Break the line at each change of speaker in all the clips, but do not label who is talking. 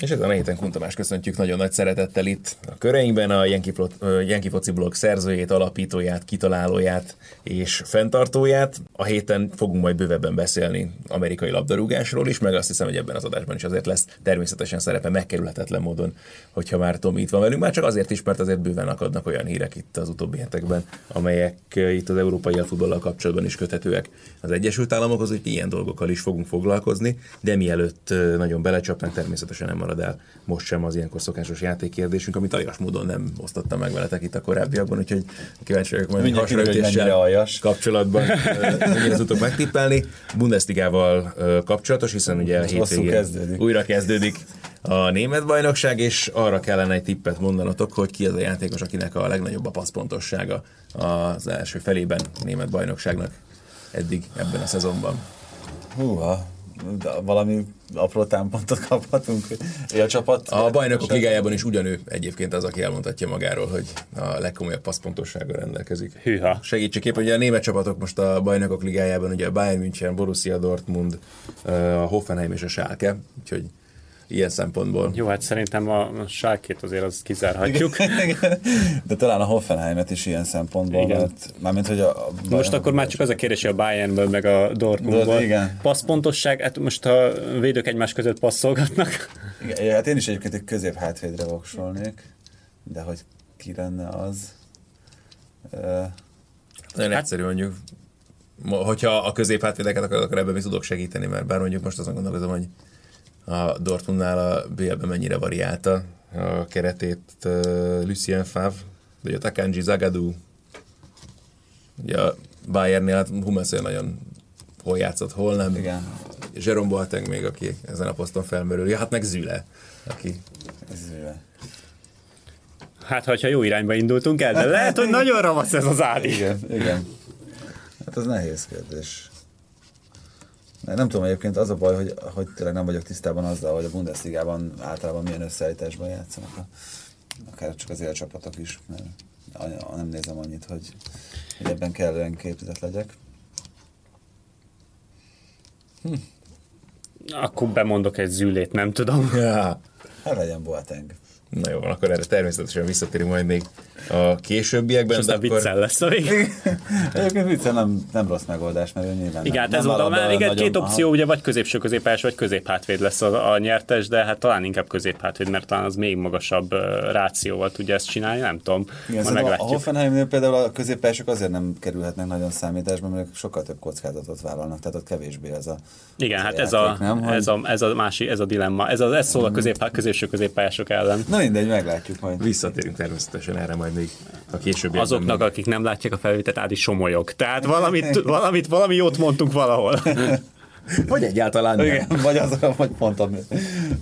És ezen a héten Kuntamás köszöntjük nagyon nagy szeretettel itt a köreinkben a Yankee Foci Blog szerzőjét, alapítóját, kitalálóját és fenntartóját. A héten fogunk majd bővebben beszélni amerikai labdarúgásról is, meg azt hiszem, hogy ebben az adásban is azért lesz természetesen szerepe megkerülhetetlen módon, hogyha már Tomi itt van velünk. Már csak azért is, mert azért bőven akadnak olyan hírek itt az utóbbi hetekben, amelyek itt az európai elfutballal kapcsolatban is köthetőek az Egyesült Államokhoz, hogy ilyen dolgokkal is fogunk foglalkozni, de mielőtt nagyon belecsapnánk, természetesen nem marad el most sem az ilyenkor szokásos játékkérdésünk, amit aljas módon nem osztottam meg veletek itt a korábbiakban, úgyhogy kíváncsi vagyok majd hasraütéssel kapcsolatban mennyire tudok megtippelni. Bundesligával kapcsolatos, hiszen ugye hétvégén újra kezdődik a német bajnokság, és arra kellene egy tippet mondanatok, hogy ki az a játékos, akinek a legnagyobb a passzpontossága az első felében a német bajnokságnak eddig ebben a szezonban.
Húha, valami apró támpontot kaphatunk a csapat.
A bajnokok ligájában is ugyanő egyébként az, aki elmondhatja magáról, hogy a legkomolyabb passzpontossággal rendelkezik.
Hűha.
Segítségképpen, ugye a német csapatok most a bajnokok ligájában, ugye a Bayern München, Borussia Dortmund, a Hoffenheim és a Schalke, úgyhogy ilyen szempontból.
Jó, hát szerintem a Sákét azért az kizárhatjuk.
De talán a Hoffenheimet is ilyen szempontból, igen. mert mármint, hogy a... a
most akkor már csak az a kérdés, hogy a Bayernből meg a Dortmundból. Igen. Passzpontosság, hát most a védők egymás között passzolgatnak.
Igen, hát én is egyébként egy közép hátvédre voksolnék, de hogy ki lenne az...
Uh, Nagyon hát, egyszerű mondjuk. Hogyha a közép hátvédeket akarod, akkor ebben mi tudok segíteni, mert bár mondjuk most azon gondolkozom, hogy a Dortmundnál a BL-ben mennyire variálta a keretét uh, Lucien Favre, vagy a Takanji Zagadou, ugye a Bayernnél hát Hummels nagyon hol játszott, hol nem.
Igen.
Jerome Boateng még, aki ezen a poszton felmerül. Ja, hát meg Züle, aki...
Züle.
Hát, ha jó irányba indultunk el, de lehet, hogy nagyon ravasz ez az ári.
Igen, igen. Hát az nehéz kérdés. Nem tudom, egyébként az a baj, hogy, hogy tényleg nem vagyok tisztában azzal, hogy a Bundesligában általában milyen összeállításban játszanak a, akár csak az élcsapatok is, mert nem nézem annyit, hogy, hogy ebben kellően képzett legyek.
Hm. Akkor bemondok egy zűlét, nem tudom.
Ja. Hát legyen Boateng.
Na jó, akkor erre természetesen visszatérünk majd még a későbbiekben.
És de akkor... viccel lesz a vég.
Egyébként viccel nem, nem rossz megoldás, mert nyilván
Igen,
nem,
ez
nem
oda már, igen, két opció, aha. ugye vagy középső középpályás, vagy középhátvéd lesz a, a, nyertes, de hát talán inkább középhátvéd, mert talán az még magasabb uh, rációval tudja ezt csinálni, nem tudom.
Igen, majd meglátjuk. A Hoffenheimnél például a középpályások azért nem kerülhetnek nagyon számításba, mert sokkal több kockázatot vállalnak, tehát ott kevésbé ez a
Igen, hát ez, játék, a, nem, ez, a, ez, a másik, ez a dilemma. Ez, a, ez szól a közép, középső középpályások ellen.
Na mindegy, meglátjuk majd.
Visszatérünk természetesen erre majd még a későbbi.
Azoknak, akik nem látják a felvételt, Ádi somolyog. Tehát valamit, valamit, valami jót mondtunk valahol.
Vagy egyáltalán nem.
Igen, vagy az, vagy pont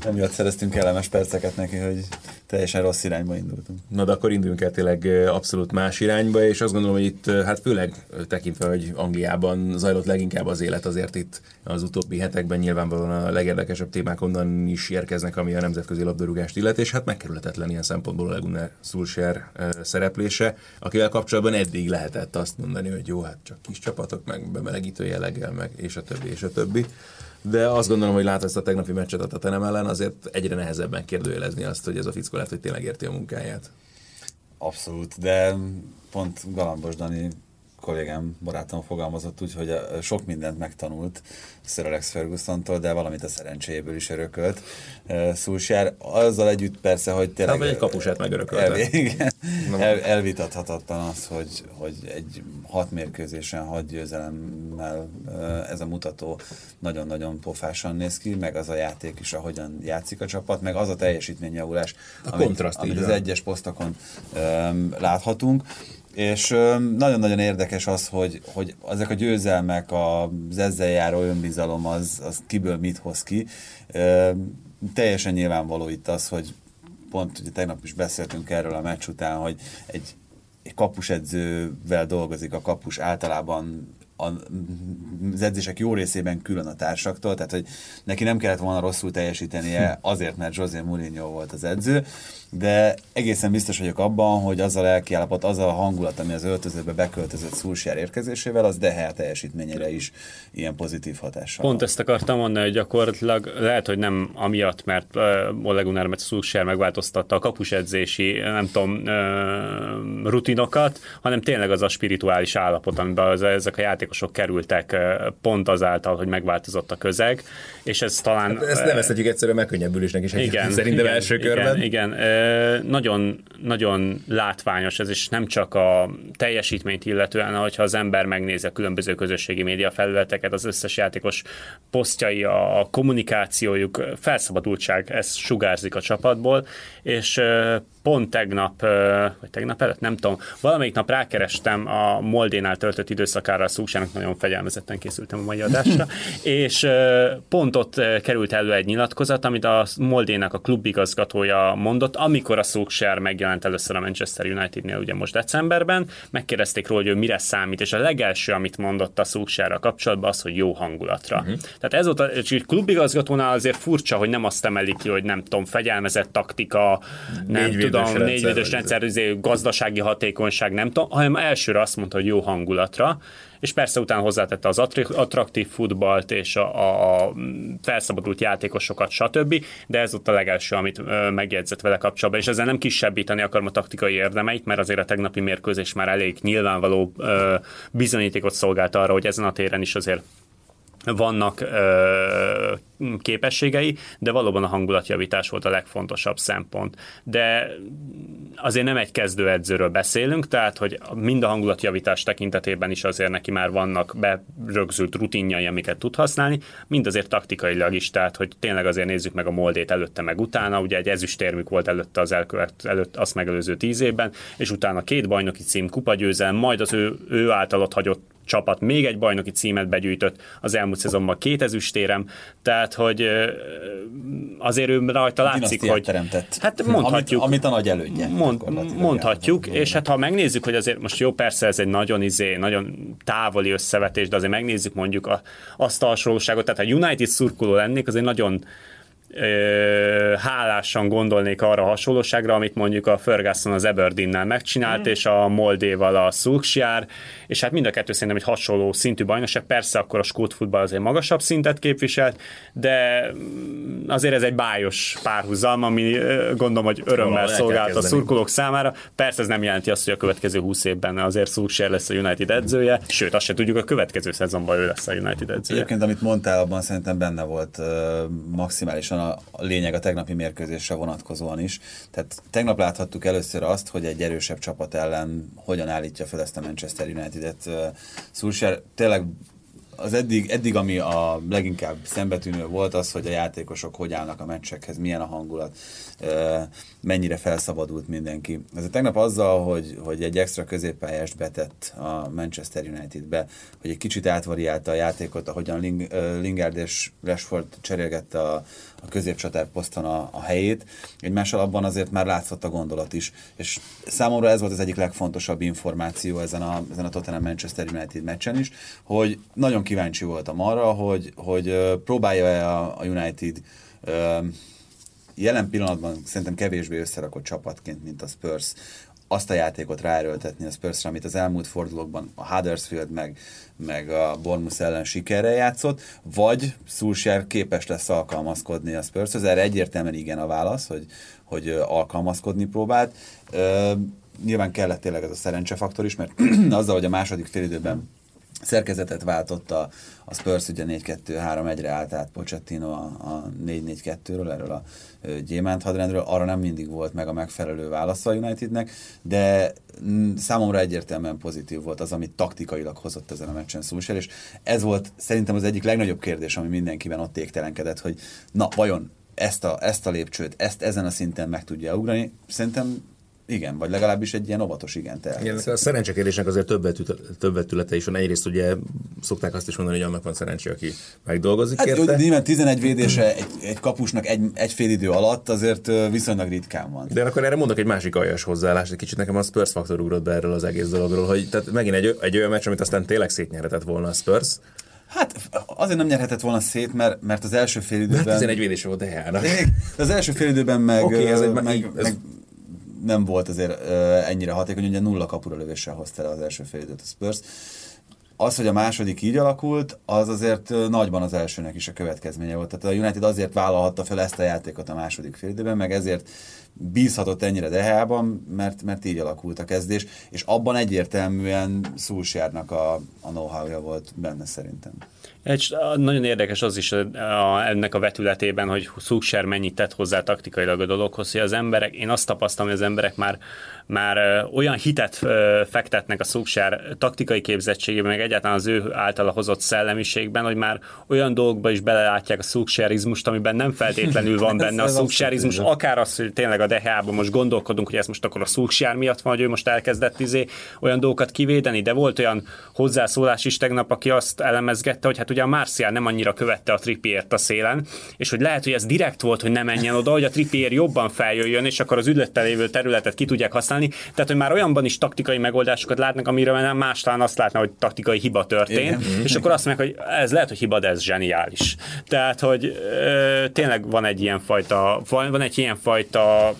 emiatt szereztünk kellemes perceket neki, hogy teljesen rossz irányba indultunk.
Na de akkor induljunk el tényleg abszolút más irányba, és azt gondolom, hogy itt hát főleg tekintve, hogy Angliában zajlott leginkább az élet, azért itt az utóbbi hetekben nyilvánvalóan a legérdekesebb témák onnan is érkeznek, ami a nemzetközi labdarúgást illet, és hát megkerülhetetlen ilyen szempontból a Legune Sulsher szereplése, akivel kapcsolatban eddig lehetett azt mondani, hogy jó, hát csak kis csapatok, meg bemelegítő jelleggel, meg és a többi, és a többi de azt gondolom, hogy látva ezt a tegnapi meccset a Tatenem ellen, azért egyre nehezebben kérdőjelezni azt, hogy ez a fickó lehet, hogy tényleg érti a munkáját.
Abszolút, de pont Galambos Dani kollégám, barátom fogalmazott úgy, hogy sok mindent megtanult Sir Alex ferguson de valamit a szerencséből is örökölt. Szulsjár azzal együtt persze, hogy tényleg...
Hát, egy kapusát megörökölte.
El, igen, el, elvitathatatlan az, hogy, hogy egy hat mérkőzésen, hat győzelemmel ez a mutató nagyon-nagyon pofásan néz ki, meg az a játék is, ahogyan játszik a csapat, meg az a teljesítményjavulás,
a amit,
amit az egyes posztokon um, láthatunk. És nagyon-nagyon érdekes az, hogy, hogy ezek a győzelmek, az ezzel járó önbizalom, az, az kiből mit hoz ki. Teljesen nyilvánvaló itt az, hogy pont ugye tegnap is beszéltünk erről a meccs után, hogy egy, egy kapusedzővel dolgozik a kapus általában az edzések jó részében külön a társaktól, tehát hogy neki nem kellett volna rosszul teljesítenie azért, mert José Mourinho volt az edző, de egészen biztos vagyok abban, hogy az a lelkiállapot, az a hangulat, ami az öltözőbe beköltözött Szulsjár érkezésével, az Dehel teljesítményére is ilyen pozitív hatással.
Pont ezt akartam mondani, hogy gyakorlatilag lehet, hogy nem amiatt, mert uh, Ole Gunnar Szulsjár megváltoztatta a kapusedzési, nem tudom, uh, rutinokat, hanem tényleg az a spirituális állapot, amiben az, ezek a játékosok kerültek uh, pont azáltal, hogy megváltozott a közeg, és ez talán...
Hát ezt nevezhetjük egyszerűen megkönnyebbülésnek is
igen,
szerintem
igen,
első
igen,
körben.
Igen, nagyon, nagyon látványos ez, és nem csak a teljesítményt illetően, hogyha az ember megnézi a különböző közösségi média felületeket, az összes játékos posztjai, a kommunikációjuk, felszabadultság, ez sugárzik a csapatból, és pont tegnap, vagy tegnap előtt, nem tudom, valamelyik nap rákerestem a Moldénál töltött időszakára a Szúsának, nagyon fegyelmezetten készültem a mai adásra, és pont ott került elő egy nyilatkozat, amit a Moldénak a klubigazgatója mondott, amikor a Szúksár megjelent először a Manchester Unitednél, ugye most decemberben, megkérdezték róla, hogy ő mire számít, és a legelső, amit mondott a Szúksárra kapcsolatban, az, hogy jó hangulatra. Uh-huh. Tehát ez volt a klubigazgatónál azért furcsa, hogy nem azt emelik ki, hogy nem tudom, fegyelmezett taktika, nem tudom, tudom, négyvédős rendszer, izé, gazdasági hatékonyság, nem tudom, hanem elsőre azt mondta, hogy jó hangulatra, és persze utána hozzátette az attraktív futballt és a, a felszabadult játékosokat, stb. De ez ott a legelső, amit megjegyzett vele kapcsolatban, és ezzel nem kisebbíteni akarom a taktikai érdemeit, mert azért a tegnapi mérkőzés már elég nyilvánvaló bizonyítékot szolgált arra, hogy ezen a téren is azért vannak ö, képességei, de valóban a hangulatjavítás volt a legfontosabb szempont. De azért nem egy kezdőedzőről beszélünk, tehát hogy mind a hangulatjavítás tekintetében is azért neki már vannak berögzült rutinjai, amiket tud használni, mind azért taktikailag is, tehát hogy tényleg azért nézzük meg a moldét előtte meg utána, ugye egy ezüstérmük volt előtte az elkövet, előtt, azt megelőző tíz évben, és utána két bajnoki cím, kupagyőzelem, majd az ő, ő által ott hagyott csapat még egy bajnoki címet begyűjtött az elmúlt szezonban két ezüstérem, tehát hogy azért ő rajta látszik, hogy...
teremtett.
Hát mondhatjuk.
Amit, amit a nagy elődje.
Mond, mondhatjuk, és hát ha megnézzük, hogy azért most jó, persze ez egy nagyon izé, nagyon távoli összevetés, de azért megnézzük mondjuk a, azt a hasonlóságot, tehát ha United szurkoló lennék, azért nagyon hálásan gondolnék arra a hasonlóságra, amit mondjuk a Ferguson az Aberdeennel megcsinált, mm. és a Moldéval a Szulksjár, és hát mind a kettő szerintem egy hasonló szintű bajnokság. Persze akkor a skót futball azért magasabb szintet képviselt, de azért ez egy bájos párhuzam, ami gondolom, hogy örömmel szolgált a szurkolók számára. Persze ez nem jelenti azt, hogy a következő 20 évben azért Szulksjár lesz a United edzője, sőt azt se tudjuk, a következő szezonban ő lesz a United edzője.
Egyébként, amit mondtál, abban szerintem benne volt uh, maximálisan a, lényeg a tegnapi mérkőzésre vonatkozóan is. Tehát tegnap láthattuk először azt, hogy egy erősebb csapat ellen hogyan állítja fel ezt a Manchester United-et. Szulsár tényleg az eddig, eddig, ami a leginkább szembetűnő volt az, hogy a játékosok hogy állnak a meccsekhez, milyen a hangulat, mennyire felszabadult mindenki. Ez a tegnap azzal, hogy, hogy egy extra középpályást betett a Manchester United-be, hogy egy kicsit átvariálta a játékot, ahogyan Lingard és Rashford cserélgette a, a középcsatár poszton a, a helyét. Egymással abban azért már látszott a gondolat is. És számomra ez volt az egyik legfontosabb információ ezen a, ezen a Tottenham Manchester United meccsen is, hogy nagyon kíváncsi voltam arra, hogy, hogy próbálja-e a, a United jelen pillanatban szerintem kevésbé összerakott csapatként, mint a Spurs, azt a játékot ráerőltetni a spurs amit az elmúlt fordulókban a Huddersfield meg, meg a Bournemouth ellen sikerrel játszott, vagy Szulsjár képes lesz alkalmazkodni a spurs Erre egyértelműen igen a válasz, hogy, hogy alkalmazkodni próbált. nyilván kellett tényleg ez a szerencsefaktor is, mert azzal, hogy a második félidőben szerkezetet váltott a, Spurs, ugye 4-2-3-1-re állt át Pochettino a, a 4-4-2-ről, erről a gyémánt hadrendről, arra nem mindig volt meg a megfelelő válasz a Unitednek, de számomra egyértelműen pozitív volt az, amit taktikailag hozott ezen a meccsen Szulsel, és ez volt szerintem az egyik legnagyobb kérdés, ami mindenkiben ott égtelenkedett, hogy na, vajon ezt a, ezt a lépcsőt, ezt ezen a szinten meg tudja ugrani. Szerintem igen, vagy legalábbis egy ilyen óvatos igen.
Igen, a szerencsekérdésnek azért több, több vetülete is van. Egyrészt ugye szokták azt is mondani, hogy annak van szerencsé, aki megdolgozik
hát,
érte.
Nyilván 11 védése egy, egy kapusnak egy, egy fél idő alatt azért viszonylag ritkán van.
De akkor erre mondok egy másik aljas hozzáállást, egy kicsit nekem a Spurs faktor ugrott be erről az egész dologról, hogy tehát megint egy, egy olyan meccs, amit aztán tényleg szétnyerhetett volna a Spurs,
Hát azért nem nyerhetett volna szét, mert, mert az első fél időben... Mert
11 védés volt de
Az első fél időben meg, okay, ez egy, meg, ez... meg nem volt azért ennyire hatékony, ugye nulla kapura lövéssel hozta le az első fél időt a Spurs. Az, hogy a második így alakult, az azért nagyban az elsőnek is a következménye volt. Tehát a United azért vállalhatta fel ezt a játékot a második fél időben, meg ezért bízhatott ennyire Dehában, mert, mert így alakult a kezdés, és abban egyértelműen Szulsjárnak a, a know-how-ja volt benne szerintem.
Egy, nagyon érdekes az is a, ennek a vetületében, hogy Szulsjár mennyit tett hozzá taktikailag a dologhoz, hogy az emberek, én azt tapasztalom, hogy az emberek már már olyan hitet fektetnek a Szulsár taktikai képzettségében, meg egyáltalán az ő általa hozott szellemiségben, hogy már olyan dolgokba is belelátják a szulsárizmust, amiben nem feltétlenül van benne a szulsárizmus, akár az, hogy tényleg a DHA-ban most gondolkodunk, hogy ez most akkor a szulsár miatt van, hogy ő most elkezdett izé olyan dolgokat kivédeni, de volt olyan hozzászólás is tegnap, aki azt elemezgette, hogy hát ugye a Marcial nem annyira követte a Trippiert a szélen, és hogy lehet, hogy ez direkt volt, hogy nem menjen oda, hogy a Trippier jobban feljöjjön, és akkor az ügylettel lévő területet ki tudják használni, használni. Tehát, hogy már olyanban is taktikai megoldásokat látnak, amire nem más talán azt látna, hogy taktikai hiba történt, Igen. és akkor azt mondják, hogy ez lehet, hogy hiba, de ez zseniális. Tehát, hogy ö, tényleg van egy ilyen fajta, van, van egy ilyen fajta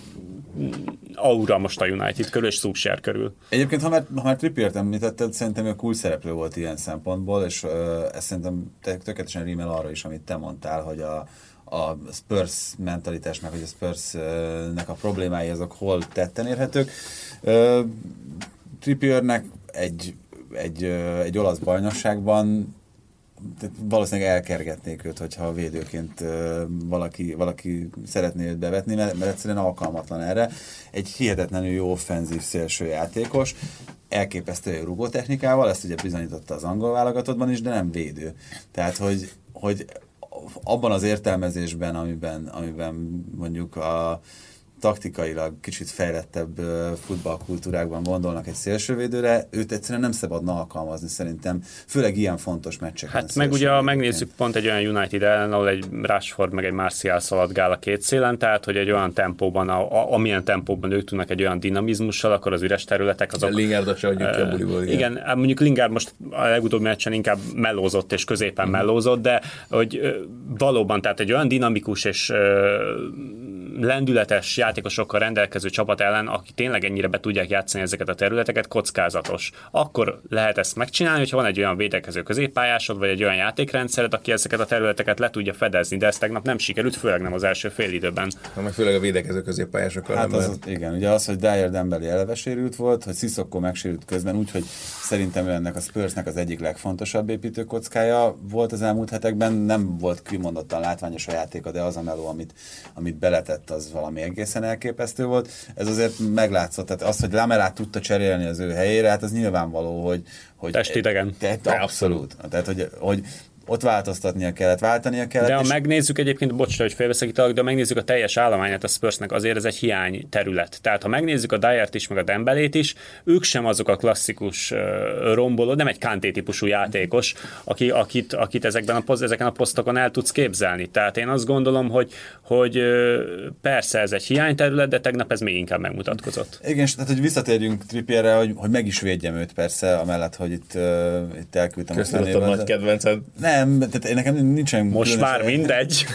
aura most a United körül, és Szúsjár körül.
Egyébként, ha már, ha már Trippiert említetted, szerintem ő kulcs szereplő volt ilyen szempontból, és uh, ez szerintem tökéletesen rímel arra is, amit te mondtál, hogy a, a Spurs mentalitás, meg hogy a Spursnek a problémái azok hol tetten érhetők. Trippiernek egy, egy, egy olasz bajnokságban valószínűleg elkergetnék őt, hogyha védőként valaki, valaki szeretné őt bevetni, mert, mert egyszerűen alkalmatlan erre. Egy hihetetlenül jó offenzív szélső játékos, elképesztő jó rugótechnikával, ezt ugye bizonyította az angol válogatottban is, de nem védő. Tehát, hogy, hogy abban az értelmezésben, amiben, amiben mondjuk a taktikailag kicsit fejlettebb futballkultúrákban gondolnak egy szélsővédőre, őt egyszerűen nem szabadna alkalmazni szerintem, főleg ilyen fontos meccseken.
Hát meg ugye megnézzük pont egy olyan United ellen, ahol egy Rashford meg egy Martial szaladgál a két szélen, tehát hogy egy olyan tempóban, a, a, amilyen tempóban ők tudnak egy olyan dinamizmussal, akkor az üres területek azok...
Lingardot se adjuk ki a buliból.
Igen. igen, mondjuk Lingard most a legutóbbi meccsen inkább mellózott és középen mm. mellózott, de hogy valóban, tehát egy olyan dinamikus és lendületes játékosokkal rendelkező csapat ellen, aki tényleg ennyire be tudják játszani ezeket a területeket, kockázatos. Akkor lehet ezt megcsinálni, hogyha van egy olyan védekező középpályásod, vagy egy olyan játékrendszered, aki ezeket a területeket le tudja fedezni, de ezt tegnap nem sikerült, főleg nem az első fél időben.
Ha meg főleg a védekező középpályásokkal.
Hát az, az, igen, ugye az, hogy Dyer Dembeli eleve sérült volt, hogy Sissoko megsérült közben, úgyhogy szerintem ennek a Spursnek az egyik legfontosabb építőkockája volt az elmúlt hetekben. Nem volt kimondottan látványos a játéka, de az a meló, amit, amit beletett, az valami egészen elképesztő volt. Ez azért meglátszott, tehát az, hogy Lamelát tudta cserélni az ő helyére, hát az nyilvánvaló, hogy, hogy
Testidegen.
Tehát abszolút. Tehát, hogy, hogy ott változtatnia kellett, váltania kellett.
De ha és... megnézzük egyébként, bocs, hogy félbeszakítalak, de ha megnézzük a teljes állományát a Spursnek, azért ez egy hiány terület. Tehát ha megnézzük a Dyert is, meg a Dembelét is, ők sem azok a klasszikus uh, romboló, nem egy Kanté típusú játékos, aki, akit, akit ezekben a, poz, ezeken a posztokon el tudsz képzelni. Tehát én azt gondolom, hogy, hogy uh, persze ez egy hiányterület, de tegnap ez még inkább megmutatkozott.
Igen, tehát hogy visszatérjünk Trippierre, hogy, hogy meg is védjem őt persze, amellett, hogy itt, uh, itt elküldtem
Köszönöm, a nagy kedvenced.
Nem, nem, tehát nekem nincsen
Most már mindegy.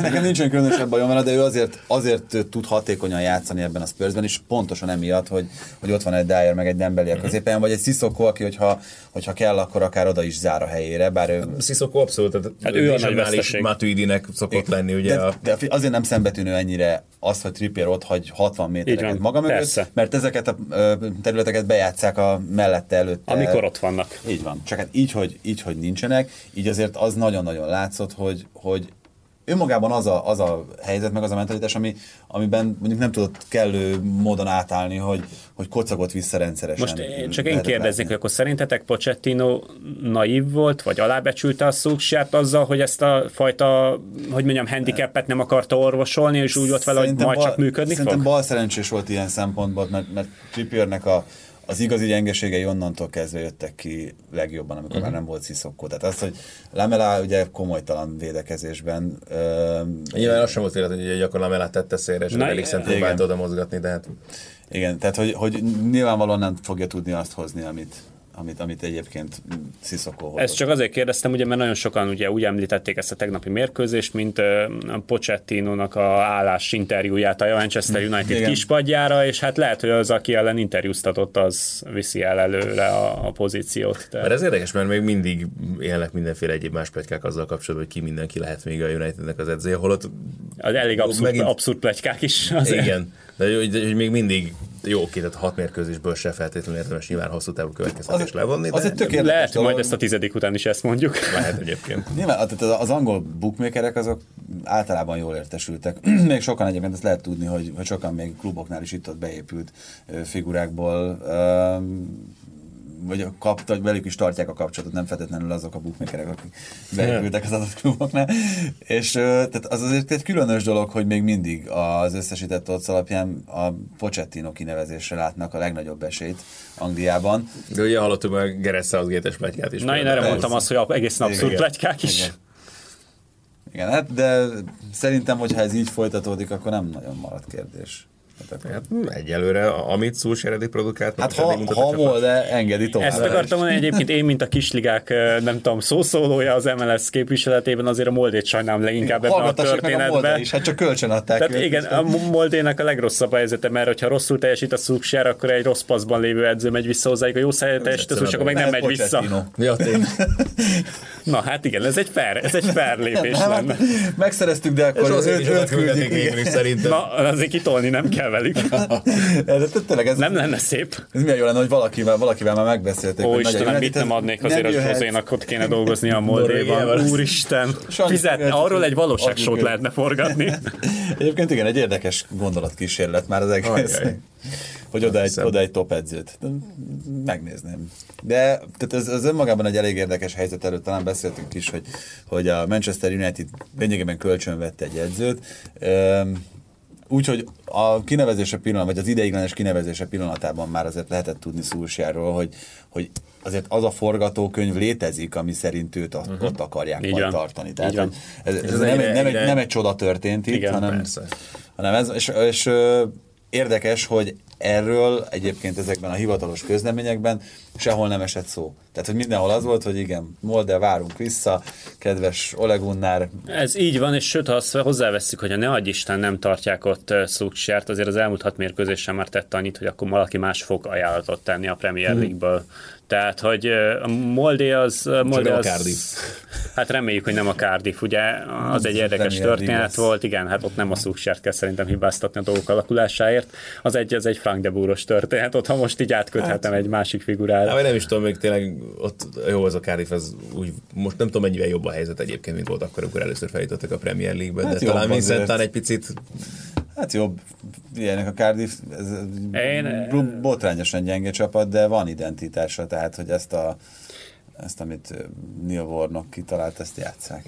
nekem nincsen különösebb bajom vele, de ő azért, azért tud hatékonyan játszani ebben a Spursben, és pontosan emiatt, hogy, hogy ott van egy Dyer, meg egy Dembeli a mhm. középen, vagy egy Sissoko, aki, hogyha, hogyha kell, akkor akár oda is zár a helyére, bár ő...
Sissoko abszolút, tehát hát ő, ő a nagy veszteség. Matuidinek szokott é, lenni, ugye.
De, a... de azért nem szembetűnő ennyire az, hogy Trippier ott hagy 60 métereket maga mögött, persze. mert ezeket a területeket bejátszák a mellette előtt.
Amikor ott vannak.
Így van. Csak hát így, hogy, így, hogy nincsenek, így azért azért az nagyon-nagyon látszott, hogy, hogy önmagában az a, az a helyzet, meg az a mentalitás, ami, amiben mondjuk nem tudott kellő módon átállni, hogy, hogy kocagot vissza rendszeresen.
Most én, csak én kérdezik, hogy akkor szerintetek Pochettino naív volt, vagy alábecsülte a szúksát azzal, hogy ezt a fajta, hogy mondjam, handicapet nem akarta orvosolni, és úgy volt vele, hogy majd
bal,
csak működni
Szerintem
fog?
bal szerencsés volt ilyen szempontból, mert, mert Trippiernek a, az igazi gyengeségei onnantól kezdve jöttek ki legjobban, amikor uh-huh. már nem volt sziszokó. Tehát az, hogy Lamela ugye komolytalan védekezésben.
Nyilván az sem volt véletlen, hogy akkor Lamelát tette szélre, és
igen.
próbált oda mozgatni, de hát
igen, tehát hogy, hogy nyilvánvalóan nem fogja tudni azt hozni, amit, amit, amit egyébként Sziszokó hozott.
Ezt csak azért kérdeztem, ugye, mert nagyon sokan ugye úgy említették ezt a tegnapi mérkőzést, mint uh, Pochettino-nak a állás interjúját a Manchester United
Igen.
kispadjára, és hát lehet, hogy az, aki ellen interjúztatott, az viszi el előre a, a pozíciót. Tehát...
Mert ez érdekes, mert még mindig élnek mindenféle egyéb más plegykák azzal kapcsolatban, hogy ki mindenki lehet még a Unitednek az edzője, holott
Az elég abszurd,
Megint-
abszurd plegykák is. Azért.
igen, de hogy, hogy még mindig jó, oké, tehát hat mérkőzésből se feltétlenül érdemes nyilván hosszú távú következtetést levonni, de
az egy tök
Lehet, hogy majd ezt a tizedik után is ezt mondjuk.
lehet egyébként.
Nyilván az angol bookmakerek azok általában jól értesültek. még sokan egyébként ezt lehet tudni, hogy, hogy sokan még kluboknál is itt-ott beépült figurákból vagy a kap, vagy velük is tartják a kapcsolatot, nem feltétlenül azok a bookmakerek, akik beépültek az adott kluboknál. És tehát az azért egy különös dolog, hogy még mindig az összesített odds alapján a Pochettino kinevezésre látnak a legnagyobb esélyt Angliában.
De ugye hallottuk meg Gerett Southgate-es plegykát is.
Na, én erre mondtam azt, hogy egészen abszurd
Igen.
plegykák is.
Igen. Igen, hát de szerintem, hogyha ez így folytatódik, akkor nem nagyon marad kérdés. Hát.
Hát hm, egyelőre, amit Szulséredi produkált,
Hát ha, ha volt, de engedi tovább.
Ezt akartam mondani, egyébként én, mint a kisligák, nem tudom, szószólója az MLS képviseletében, azért a Moldét sajnálom leginkább ebben a
meg a
történetben.
is, hát csak kölcsön adták
Tehát
őt.
igen, a Moldének a legrosszabb helyzete, mert hogyha rosszul teljesít a szúksár, akkor egy rossz paszban lévő edző megy vissza hozzájuk, a jó teljesít a szúks, akkor meg nem megy vissza.
Ja.
Na hát igen, ez egy fair, ez egy fair lépés
Nem,
lenne.
hát megszereztük, de akkor őt,
szerintem.
Na, azért kitolni nem kell velük.
De tényleg ez,
Nem lenne szép.
ez milyen jó lenne, hogy valakivel, valakivel már megbeszélték.
Ó, Istenem, mit nem
ez
adnék azért a
jöhet.
Zsozénak, ott kéne dolgozni a.
Norvégiával.
Úristen, fizet, arról egy valóságsót lehetne forgatni.
Egyébként igen, egy érdekes gondolatkísérlet már az egész.
Ajjaj.
Hogy oda egy, oda egy top edzőt. Megnézném. De tehát ez, ez önmagában egy elég érdekes helyzet, erről talán beszéltünk is, hogy, hogy a Manchester United lényegében kölcsön vette egy edzőt. Úgyhogy a kinevezése pillanat, vagy az ideiglenes kinevezése pillanatában már azért lehetett tudni Szulsjáról, hogy, hogy azért az a forgatókönyv létezik, ami szerint őt ott, uh-huh. ott akarják
Így
majd
van.
tartani. Tehát hogy ez, ez
Ez
nem, egy,
egyre-
nem, egy, nem egy csoda történt itt,
Igen,
hanem,
persze.
hanem ez, és, és érdekes, hogy erről egyébként ezekben a hivatalos közleményekben sehol nem esett szó. Tehát, hogy mindenhol az volt, hogy igen, Molde, várunk vissza, kedves Olegunnár,
Ez így van, és sőt, ha azt hozzáveszik, hogy a ne adj Isten nem tartják ott Szúksert, azért az elmúlt hat mérkőzésen már tette annyit, hogy akkor valaki más fog ajánlatot tenni a Premier League-ből. Tehát, hogy a Moldé az... a Moldé
nem a
az
Cardiff.
Hát reméljük, hogy nem a Cardiff, ugye az egy érdekes
League
történet
lesz.
volt, igen, hát ott nem a Szúksert kell szerintem hibáztatni a dolgok alakulásáért. Az egy, az egy Frank de Búros történet, ott ha most így átköthetem egy másik figurára.
Hát, nem is tudom, még tényleg ott jó az a Cardiff, az úgy, most nem tudom mennyivel jobb a helyzet egyébként, mint volt akkor, amikor először feljutottak a Premier League-be,
Hát
de
jobb
talán talán egy picit
hát jobb, ilyenek a Cardiff, ez
Én...
botrányosan gyenge csapat, de van identitása, tehát, hogy ezt a ezt, amit Neil Warnock kitalált, ezt játszák.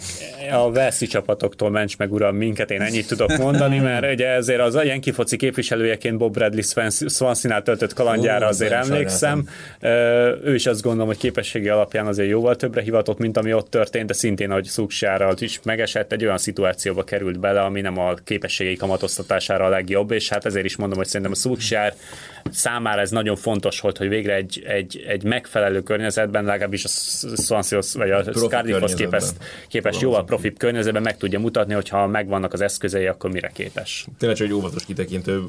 a Velszi csapatoktól ments meg uram minket, én ennyit tudok mondani, mert ugye ezért az a Yankee foci képviselőjeként Bob Bradley Swan- Swansea-nál töltött kalandjára azért emlékszem. Ő is azt gondolom, hogy képességi alapján azért jóval többre hivatott, mint ami ott történt, de szintén, hogy Szuksára is megesett, egy olyan szituációba került bele, ami nem a képességei kamatoztatására a legjobb, és hát ezért is mondom, hogy szerintem a Szuksár számára ez nagyon fontos volt, hogy végre egy, egy, egy megfelelő környezetben, legalábbis a Swansea vagy a Cardiffhoz képest, képest jóval profibb környezetben meg tudja mutatni, hogy ha megvannak az eszközei, akkor mire képes.
tényleg csak egy óvatos kitekintő,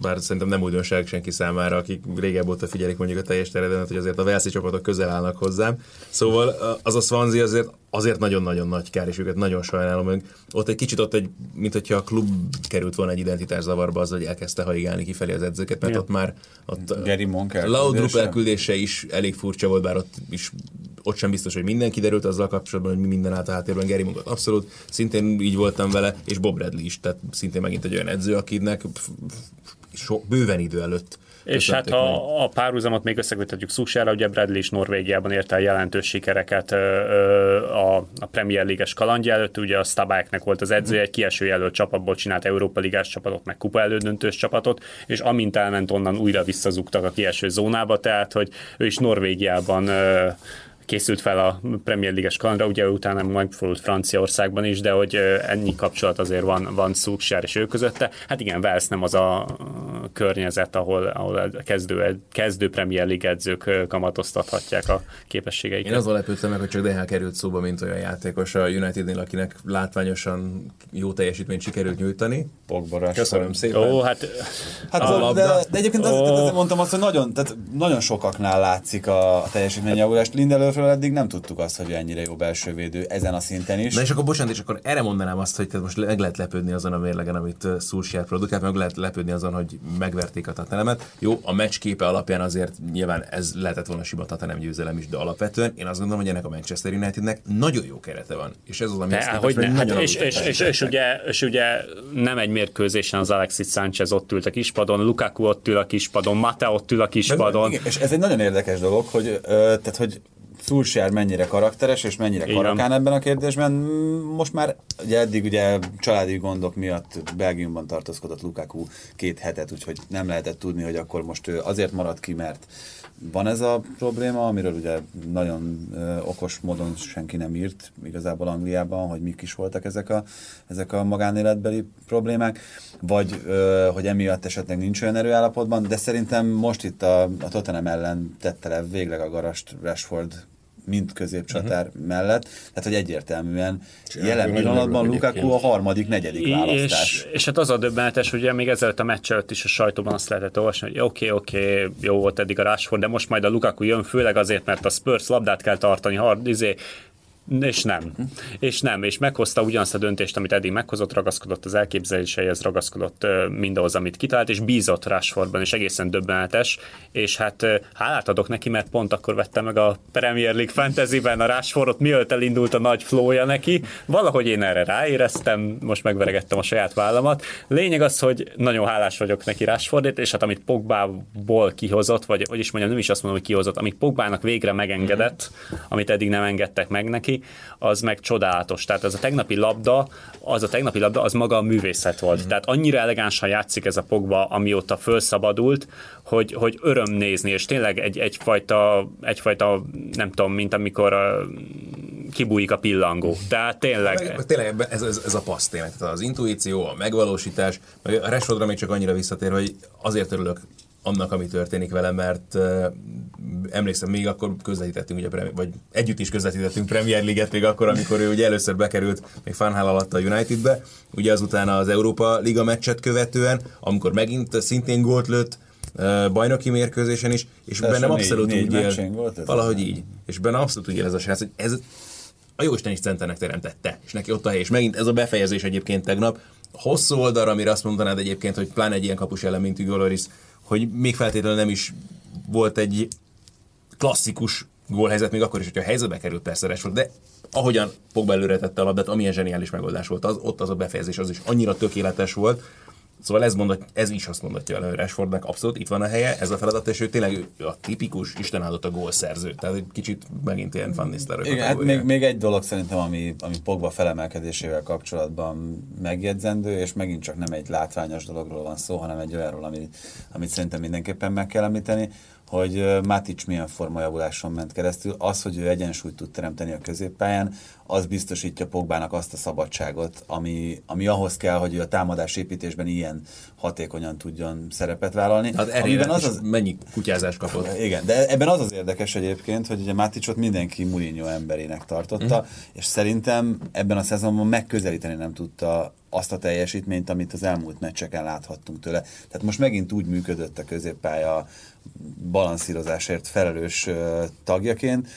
bár szerintem nem újdonság senki számára, akik régebb óta figyelik mondjuk a teljes terjedelmet, hogy azért a Velszi csapatok közel állnak hozzám. Szóval az a Swansea azért, azért nagyon-nagyon nagy kár, és őket nagyon sajnálom. Meg Ott egy kicsit ott egy, mint hogyha a klub került volna egy identitás zavarba az, hogy elkezdte haigálni kifelé az edzőket, mert ott már ott
Gary Monk
a Laudrup
elküldése?
elküldése is elég furcsa volt, bár ott is ott sem biztos, hogy minden kiderült azzal kapcsolatban, hogy mi minden állt a háttérben. Gary Mungot abszolút, szintén így voltam vele, és Bob Bradley is, tehát szintén megint egy olyan edző, akinek so, bőven idő előtt
és hát ha a párhuzamot még összeköthetjük Szussára, ugye Bradley is Norvégiában érte el jelentős sikereket a, a Premier League-es kalandja előtt, ugye a Stabáknek volt az edzője, egy kieső jelölt csapatból csinált Európa Ligás csapatot, meg kupa elődöntős csapatot, és amint elment onnan újra visszazugtak a kieső zónába, tehát hogy ő is Norvégiában készült fel a Premier League-es kalandra, ugye utána megfordult Franciaországban is, de hogy ennyi kapcsolat azért van, van Szúksár és ő közötte. Hát igen, Velsz nem az a környezet, ahol, ahol kezdő, kezdő Premier League edzők kamatoztathatják a képességeiket.
Én azon lepődtem meg, hogy csak DH került szóba, mint olyan játékos a Unitednél, akinek látványosan jó teljesítményt sikerült nyújtani.
Pogba
Köszönöm szépen.
Ó, hát,
hát a, de, de, egyébként az, oh. azért mondtam azt, hogy nagyon, tehát nagyon sokaknál látszik a, a teljesítményjavulást. Lindelöfről Ronaldóról eddig nem tudtuk azt, hogy ennyire jó belső védő ezen a szinten is.
Na és akkor bocsánat, és akkor erre mondanám azt, hogy most meg lehet lepődni azon a mérlegen, amit Szulsiát produkált, meg lehet lepődni azon, hogy megverték a Tatanemet. Jó, a meccs képe alapján azért nyilván ez lehetett volna sima Tatanem győzelem is, de alapvetően én azt gondolom, hogy ennek a Manchester Unitednek nagyon jó kerete van. És ez az, ami
de, hogy ne, hát és, és, és, és, ugye, és ugye nem egy mérkőzésen az Alexis Sánchez ott ült a kispadon, Lukaku ott ül a kispadon, Mate ott ül a kispadon.
Igen, és ez egy nagyon érdekes dolog, hogy, ö, tehát, hogy Szulsjár mennyire karakteres, és mennyire Igen. karakán ebben a kérdésben. Most már ugye eddig ugye családi gondok miatt Belgiumban tartózkodott Lukaku két hetet, úgyhogy nem lehetett tudni, hogy akkor most ő azért maradt ki, mert van ez a probléma, amiről ugye nagyon okos módon senki nem írt igazából Angliában, hogy mik is voltak ezek a, ezek a magánéletbeli problémák, vagy hogy emiatt esetleg nincs olyan erőállapotban, de szerintem most itt a, a Tottenham ellen tette le végleg a garast Rashford mint középcsatár uh-huh. mellett, tehát hogy egyértelműen Csinál, jelen pillanatban Lukaku a harmadik, negyedik választás.
És, és hát az a döbbenetes, ugye még ezelőtt a meccs előtt is a sajtóban azt lehetett olvasni, hogy oké, okay, oké, okay, jó volt eddig a Rashford, de most majd a Lukaku jön, főleg azért, mert a Spurs labdát kell tartani, hard, izé, és nem. És nem. És meghozta ugyanazt a döntést, amit eddig meghozott, ragaszkodott az elképzeléseihez, ragaszkodott mindahhoz, amit kitalált, és bízott Rashfordban, és egészen döbbenetes. És hát hálát adok neki, mert pont akkor vette meg a Premier League Fantasy-ben a Rashfordot, mielőtt elindult a nagy flója neki. Valahogy én erre ráéreztem, most megveregettem a saját vállamat. Lényeg az, hogy nagyon hálás vagyok neki Rashfordért, és hát amit Pogbából kihozott, vagy hogy is mondjam, nem is azt mondom, hogy kihozott, amit Pogbának végre megengedett, amit eddig nem engedtek meg neki, neki, az meg csodálatos. Tehát ez a tegnapi labda, az a tegnapi labda, az maga a művészet volt. Mm. Tehát annyira elegánsan játszik ez a Pogba, amióta felszabadult, hogy, hogy öröm nézni, és tényleg egy, egyfajta, egyfajta, nem tudom, mint amikor a, kibújik a pillangó. Tehát tényleg...
Tényleg ez, ez, ez a passz tényleg. Tehát az intuíció, a megvalósítás, meg a Rashfordra még csak annyira visszatér, hogy azért örülök annak, ami történik vele, mert uh, emlékszem, még akkor közvetítettünk, ugye, vagy együtt is közvetítettünk Premier League-et még akkor, amikor ő ugye először bekerült még Fanhal alatt a Unitedbe, ugye azután az Európa Liga meccset követően, amikor megint szintén gólt lőtt, uh, bajnoki mérkőzésen is, és Első benne abszolút négy, úgy él, volt ez? valahogy így, és benne abszolút úgy él ez a srác, hogy ez a Jóisten is centernek teremtette, és neki ott a hely, és megint ez a befejezés egyébként tegnap, hosszú oldalra, amire azt mondanád egyébként, hogy pláne egy ilyen kapus ellen, mint Hugo Loris, hogy még feltétlenül nem is volt egy klasszikus gólhelyzet, még akkor is, hogyha a helyzetbe került persze Rashford, de ahogyan Pogba előre tette a labdát, amilyen zseniális megoldás volt az, ott az a befejezés az is annyira tökéletes volt, Szóval ez, mondat, ez is azt mondatja el, hogy Rashfordnak abszolút itt van a helye, ez a feladat, és ő tényleg a tipikus Isten áldott a gólszerző. Tehát egy kicsit megint ilyen Van
Igen, hát még, még, egy dolog szerintem, ami, ami Pogba felemelkedésével kapcsolatban megjegyzendő, és megint csak nem egy látványos dologról van szó, hanem egy olyanról, amit, amit szerintem mindenképpen meg kell említeni, hogy Matic milyen formajavuláson ment keresztül. Az, hogy ő egyensúlyt tud teremteni a középpályán, az biztosítja Pogbának azt a szabadságot, ami, ami ahhoz kell, hogy ő a támadás építésben ilyen hatékonyan tudjon szerepet vállalni.
Hát amiben az az... mennyi kutyázás kapott.
Igen, de ebben az az érdekes egyébként, hogy ugye Maticot mindenki Mourinho emberének tartotta, mm. és szerintem ebben a szezonban megközelíteni nem tudta azt a teljesítményt, amit az elmúlt meccseken láthattunk tőle. Tehát most megint úgy működött a középpálya balanszírozásért felelős tagjaként,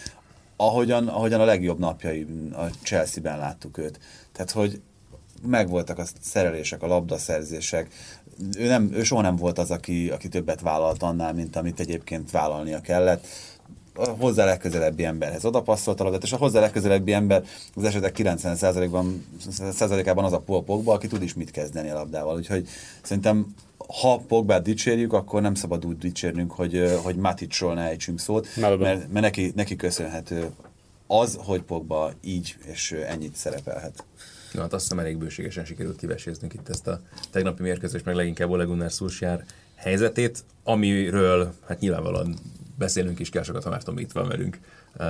ahogyan, ahogyan a legjobb napjai a Chelsea-ben láttuk őt. Tehát, hogy megvoltak a szerelések, a labdaszerzések. Ő, nem, ő soha nem volt az, aki, aki többet vállalt annál, mint amit egyébként vállalnia kellett. A hozzá legközelebbi emberhez oda passzolt a labdát, és a hozzá legközelebbi ember az esetek 90%-ban, százalékában az a Paul Pogba, aki tud is mit kezdeni a labdával. Úgyhogy szerintem ha Pogbát dicsérjük, akkor nem szabad úgy dicsérnünk, hogy, hogy Maticsról ne ejtsünk szót, mert, mert neki, neki köszönhető az, hogy Pogba így és ennyit szerepelhet.
Na, hát azt hiszem elég bőségesen sikerült kiveséznünk itt ezt a tegnapi mérkőzést, meg leginkább Ole Gunnar Solskjaer helyzetét, amiről hát nyilvánvalóan beszélünk is kell sokat, ha már Tomi itt van velünk,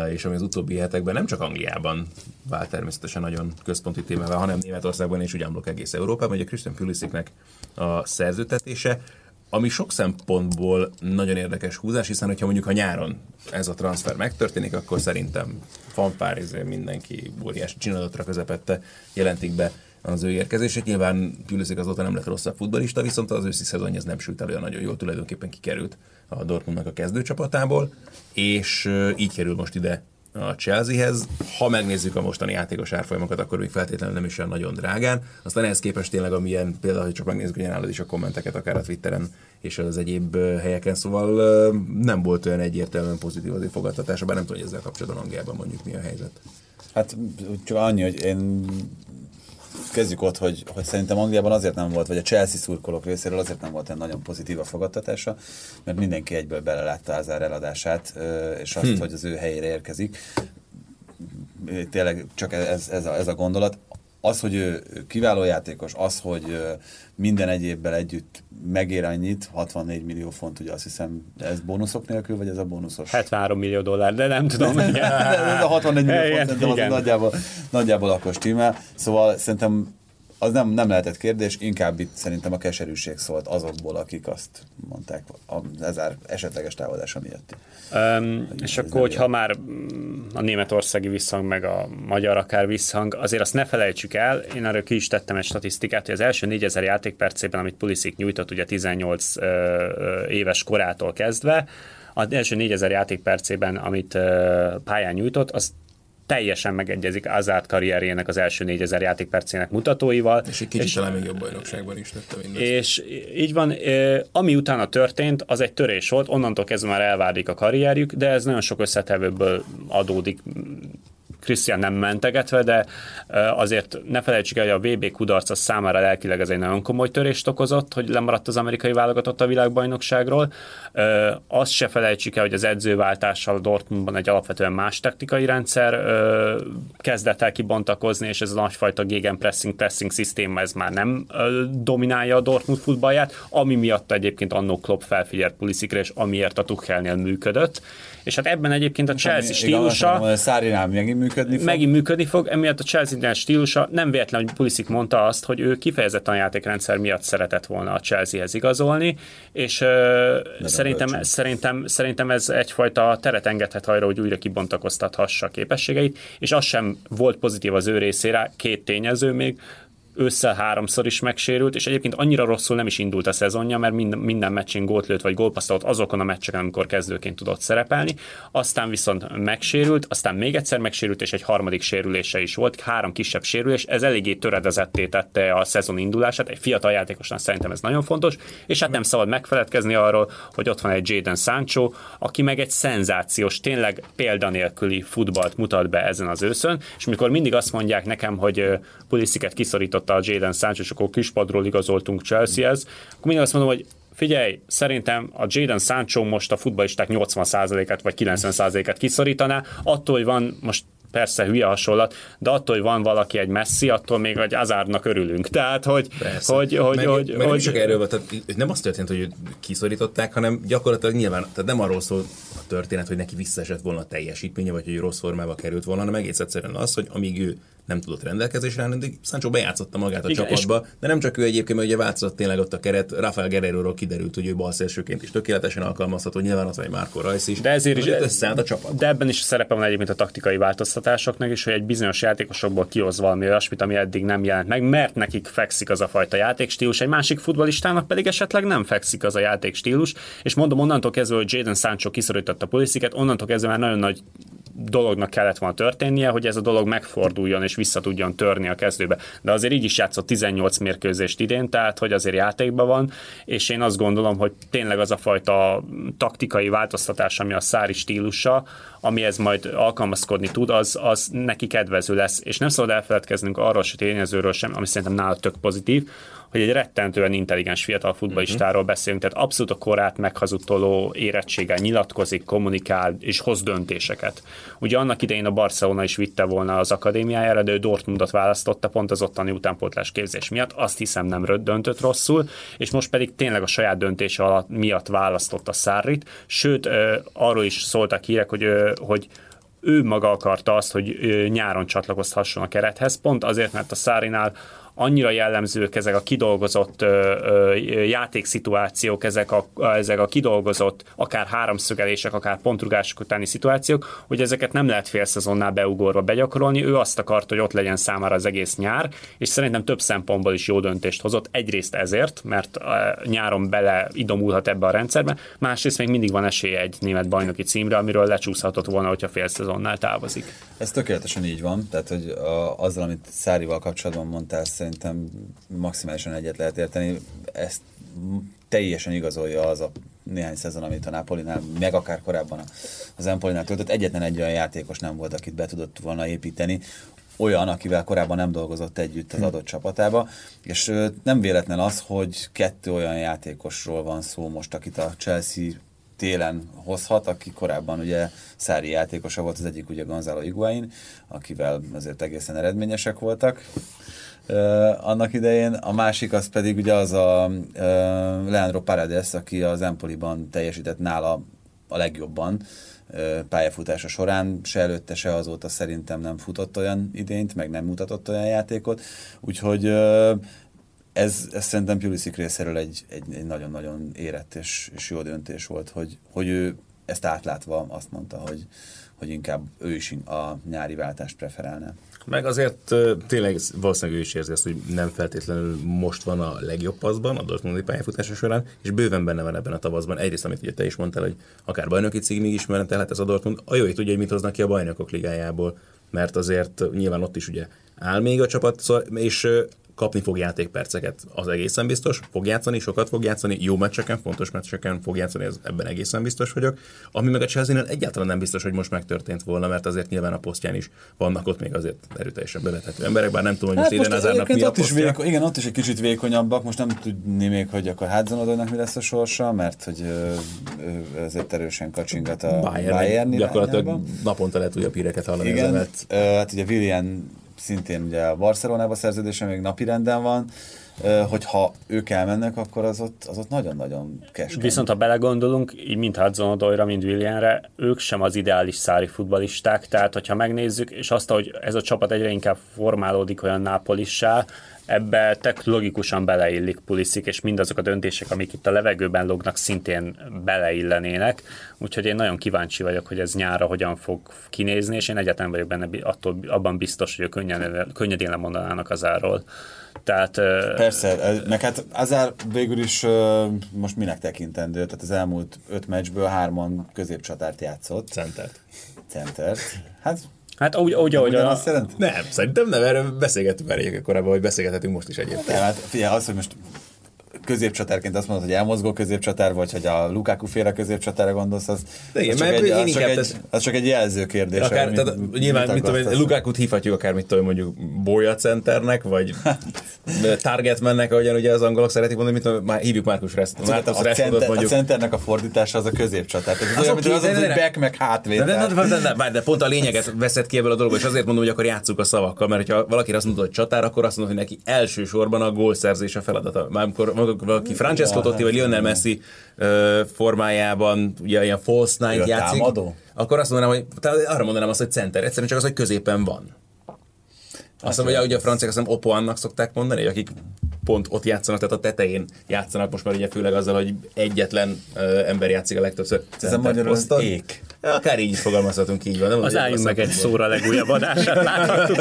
és ami az utóbbi hetekben nem csak Angliában vált természetesen nagyon központi témával, hanem Németországban és ugyanblok egész Európában, a Christian Pulisicnek a szerzőtetése, ami sok szempontból nagyon érdekes húzás, hiszen hogyha mondjuk a nyáron ez a transfer megtörténik, akkor szerintem fanfár izé, mindenki óriási csinálatra közepette jelentik be az ő érkezését. Nyilván Pulisic azóta nem lett rosszabb futbalista, viszont az őszi szezonja ez nem sült elő nagyon jól, tulajdonképpen kikerült a Dortmundnak a kezdőcsapatából, és így kerül most ide a Chelseahez. Ha megnézzük a mostani játékos árfolyamokat, akkor még feltétlenül nem is olyan nagyon drágán. Aztán ehhez képest tényleg, amilyen például, hogy csak megnézzük, hogy nálad is a kommenteket, akár a Twitteren és az egyéb helyeken, szóval nem volt olyan egyértelműen pozitív az fogadtatása, bár nem tudom, hogy ezzel kapcsolatban Angliában mondjuk mi a helyzet.
Hát csak annyi, hogy én kezdjük ott, hogy, hogy szerintem Angliában azért nem volt, vagy a Chelsea szurkolók részéről azért nem volt olyan nagyon pozitív a fogadtatása, mert mindenki egyből belelátta az eladását, és azt, hmm. hogy az ő helyére érkezik. Tényleg csak ez, ez, a, ez a gondolat az, hogy ő kiváló játékos, az, hogy minden egyébben együtt megér annyit, 64 millió font, ugye azt hiszem, ez bónuszok nélkül, vagy ez a bónuszos?
73 millió dollár, de nem tudom.
ez a 64 millió font, szerintem az nagyjából, nagyjából akkor stimmel. Szóval szerintem az nem, nem lehetett kérdés, inkább itt szerintem a keserűség szólt azokból, akik azt mondták az esetleges távozása miatt.
Um, és akkor, hogyha már a németországi visszhang, meg a magyar akár visszhang, azért azt ne felejtsük el, én erről ki is tettem egy statisztikát, hogy az első 4000 játékpercében, amit Pulisic nyújtott, ugye 18 uh, éves korától kezdve, az első 4000 játékpercében, amit uh, pályán nyújtott, az teljesen megegyezik Azát karrierjének az első 4000 játékpercének mutatóival.
És egy kicsit és, talán még jobb bajnokságban is tette
mindezt. És így van, ami utána történt, az egy törés volt, onnantól kezdve már elválik a karrierjük, de ez nagyon sok összetevőből adódik Krisztián nem mentegetve, de azért ne felejtsük el, hogy a VB kudarc az számára lelkileg ez egy nagyon komoly törést okozott, hogy lemaradt az amerikai válogatott a világbajnokságról. Azt se felejtsük el, hogy az edzőváltással Dortmundban egy alapvetően más taktikai rendszer kezdett el kibontakozni, és ez a nagyfajta gegenpressing pressing szisztéma ez már nem dominálja a Dortmund futballját, ami miatt egyébként annó Klopp felfigyelt Puliszikre, és amiért a Tuchelnél működött. És hát ebben egyébként a Chelsea stílusa...
Szárinál megint működni fog.
Megint működni fog, emiatt a Chelsea stílusa nem véletlen, hogy Pulisic mondta azt, hogy ő kifejezetten a játékrendszer miatt szeretett volna a Chelseahez igazolni, és uh, szerintem, szerintem, szerintem ez egyfajta teret engedhet arra, hogy újra kibontakoztathassa a képességeit, és az sem volt pozitív az ő részére, két tényező még, ősszel háromszor is megsérült, és egyébként annyira rosszul nem is indult a szezonja, mert minden, minden meccsen gólt lőtt, vagy gólpasztolt azokon a meccseken, amikor kezdőként tudott szerepelni. Aztán viszont megsérült, aztán még egyszer megsérült, és egy harmadik sérülése is volt, három kisebb sérülés, ez eléggé töredezetté tette a szezon indulását, egy fiatal játékosnak szerintem ez nagyon fontos, és hát nem szabad megfeledkezni arról, hogy ott van egy Jaden Sancho, aki meg egy szenzációs, tényleg példanélküli futballt mutat be ezen az őszön, és mikor mindig azt mondják nekem, hogy Pulisziket kiszorított a Jaden Sancho, és akkor kispadról igazoltunk Chelseahez, akkor mindig azt mondom, hogy figyelj, szerintem a Jaden Sancho most a futballisták 80%-át vagy 90%-át kiszorítaná, attól, hogy van most persze hülye hasonlat, de attól, hogy van valaki egy messzi, attól még egy azárnak örülünk. Tehát, hogy...
Persze.
hogy, hogy,
meg,
hogy,
meg
hogy,
csak erről volt, tehát nem az történt, hogy kiszorították, hanem gyakorlatilag nyilván, tehát nem arról szól a történet, hogy neki visszaesett volna a teljesítménye, vagy hogy rossz formába került volna, hanem egész egyszerűen az, hogy amíg ő nem tudott rendelkezésre állni, de Sancho bejátszotta magát a Igen, csapatba, de nem csak ő egyébként, mert ugye változott tényleg ott a keret, Rafael Guerrero kiderült, hogy ő balszélsőként is tökéletesen alkalmazható, nyilván az egy Márko Rajsz is.
De ezért is
összeállt a csapat.
De ebben is szerepe van egyébként a taktikai változtatásoknak is, hogy egy bizonyos játékosokból kihoz valami olyasmit, ami eddig nem jelent meg, mert nekik fekszik az a fajta játékstílus, egy másik futbalistának pedig esetleg nem fekszik az a játékstílus, és mondom onnantól kezdve, hogy Jaden Sancho kiszorította a Pulisiket, onnantól kezdve már nagyon nagy dolognak kellett volna történnie, hogy ez a dolog megforduljon és vissza tudjon törni a kezdőbe. De azért így is játszott 18 mérkőzést idén, tehát hogy azért játékban van, és én azt gondolom, hogy tényleg az a fajta taktikai változtatás, ami a szári stílusa, amihez majd alkalmazkodni tud, az, az neki kedvező lesz. És nem szabad elfeledkeznünk arról a tényezőről sem, ami szerintem nála tök pozitív, hogy egy rettentően intelligens fiatal futballistáról uh-huh. beszélünk, tehát abszolút a korát meghazudtoló érettséggel nyilatkozik, kommunikál és hoz döntéseket. Ugye annak idején a Barcelona is vitte volna az akadémiájára, de ő Dortmundot választotta pont az ottani utánpótlás képzés miatt, azt hiszem nem döntött rosszul, és most pedig tényleg a saját döntése alatt miatt választotta Szárrit, sőt, arról is szóltak hírek, hogy, hogy ő maga akarta azt, hogy nyáron csatlakozhasson a kerethez, pont azért, mert a Szárinál annyira jellemzők ezek a kidolgozott ö, ö, játékszituációk, ezek a, ezek a kidolgozott akár háromszögelések, akár pontrugások utáni szituációk, hogy ezeket nem lehet fél szezonnál beugorva begyakorolni. Ő azt akarta, hogy ott legyen számára az egész nyár, és szerintem több szempontból is jó döntést hozott. Egyrészt ezért, mert nyáron bele idomulhat ebbe a rendszerbe, másrészt még mindig van esélye egy német bajnoki címre, amiről lecsúszhatott volna, hogyha fél szezonnál távozik.
Ez tökéletesen így van, tehát hogy a, azzal, amit Szárival kapcsolatban mondtál, szerintem maximálisan egyet lehet érteni. Ezt teljesen igazolja az a néhány szezon, amit a Napolinál, meg akár korábban az Empolinál töltött. Egyetlen egy olyan játékos nem volt, akit be tudott volna építeni, olyan, akivel korábban nem dolgozott együtt az hm. adott csapatába, és nem véletlen az, hogy kettő olyan játékosról van szó most, akit a Chelsea télen hozhat, aki korábban ugye szári játékosa volt, az egyik ugye Gonzalo Higuain, akivel azért egészen eredményesek voltak annak idején. A másik az pedig ugye az a uh, Leandro Paredes, aki az Empoliban teljesített nála a legjobban pályafutása során, se előtte, se azóta szerintem nem futott olyan idényt, meg nem mutatott olyan játékot, úgyhogy ez, ez szerintem Pulisic részéről egy nagyon-nagyon érett és, és jó döntés volt, hogy, hogy ő ezt átlátva azt mondta, hogy, hogy inkább ő is a nyári váltást preferálná.
Meg azért tényleg valószínűleg ő is érzi azt, hogy nem feltétlenül most van a legjobb paszban a Dortmundi pályafutása során, és bőven benne van ebben a tavaszban. Egyrészt, amit ugye te is mondtál, hogy akár bajnoki címig is tehát ez a Dortmund, a jó, tudja, hogy mit hoznak ki a bajnokok ligájából, mert azért nyilván ott is ugye áll még a csapat, és kapni fog játékperceket, az egészen biztos, fog játszani, sokat fog játszani, jó meccseken, fontos meccseken fog játszani, ez, ebben egészen biztos vagyok. Ami meg a chelsea egyáltalán nem biztos, hogy most megtörtént volna, mert azért nyilván a posztján is vannak ott még azért erőteljesen bevethető emberek, bár nem tudom, hogy most hát Eden mi
a ott is véko- Igen, ott is egy kicsit vékonyabbak, most nem tudni még, hogy akkor Hádzanodónak mi lesz a sorsa, mert hogy ezért erősen kacsingat a Bayern, Bayern
Gyakorlatilag naponta lehet újabb híreket hallani.
Igen, hát ugye William szintén ugye a Barcelonában szerződése még napirenden van, hogyha ők elmennek, akkor az ott, az ott nagyon-nagyon keskeny.
Viszont ha belegondolunk, így mind Hudson Odoyra, mind Williamre, ők sem az ideális szári futbalisták, tehát hogyha megnézzük, és azt, hogy ez a csapat egyre inkább formálódik olyan nápolissá, ebbe tök logikusan beleillik Pulisic, és mindazok a döntések, amik itt a levegőben lognak, szintén beleillenének. Úgyhogy én nagyon kíváncsi vagyok, hogy ez nyára hogyan fog kinézni, és én egyáltalán vagyok benne attól, abban biztos, hogy a könnyen, könnyedén lemondanának az árról. Tehát,
Persze, meg hát Azár végül is most minek tekintendő? Tehát az elmúlt öt meccsből hárman középcsatárt játszott.
Centert.
Centert. Hát
Hát úgy, úgy ahogy
a... azt jelenti?
Nem, szerintem nem, erről beszélgettünk már korábban, hogy beszélgethetünk most is egyébként.
Hát, figyelj, az, hogy most középcsatárként azt mondod, hogy elmozgó középcsatár, vagy hogy a Lukaku féle középcsatára gondolsz, az,
De igen,
az, csak, egy, az, csak egy, az csak egy jelző kérdés.
Akár, mit, tehát, mit, nyilván, mit tudom, Lukákut hívhatjuk akár, mit tudom, mondjuk Boya centernek, vagy targetmannek, ahogyan ugye az angolok szeretik mondani, mit tudom, már hívjuk Márkus Reszt.
Hát a, a, center, mondjuk. a centernek a fordítása az a középcsatár. Tehát az, az, az, az, az back meg hátvéd.
De, de, de, de, de, pont a lényeget veszed ki ebből a dologból, és azért mondom, hogy akkor játsszuk a szavakkal, mert ha valaki azt mondja, hogy csatár, akkor azt mondod, hogy neki elsősorban a gólszerzés a feladata. Már amikor valaki Francesco Totti vagy Lionel Messi formájában, ugye ilyen false night játszik, támadó? akkor azt mondanám, hogy arra mondanám azt, hogy center, egyszerűen csak az, hogy középen van. Azt mondom, hogy ugye a franciák azt hiszem Opoannak szokták mondani, akik pont ott játszanak, tehát a tetején játszanak most már ugye főleg azzal, hogy egyetlen uh, ember játszik a legtöbbször.
Ez a Magyarország?
Ék. Akár így is fogalmazhatunk, így van. Nem
Az álljunk meg egy szóra legújabb adását, láthattuk.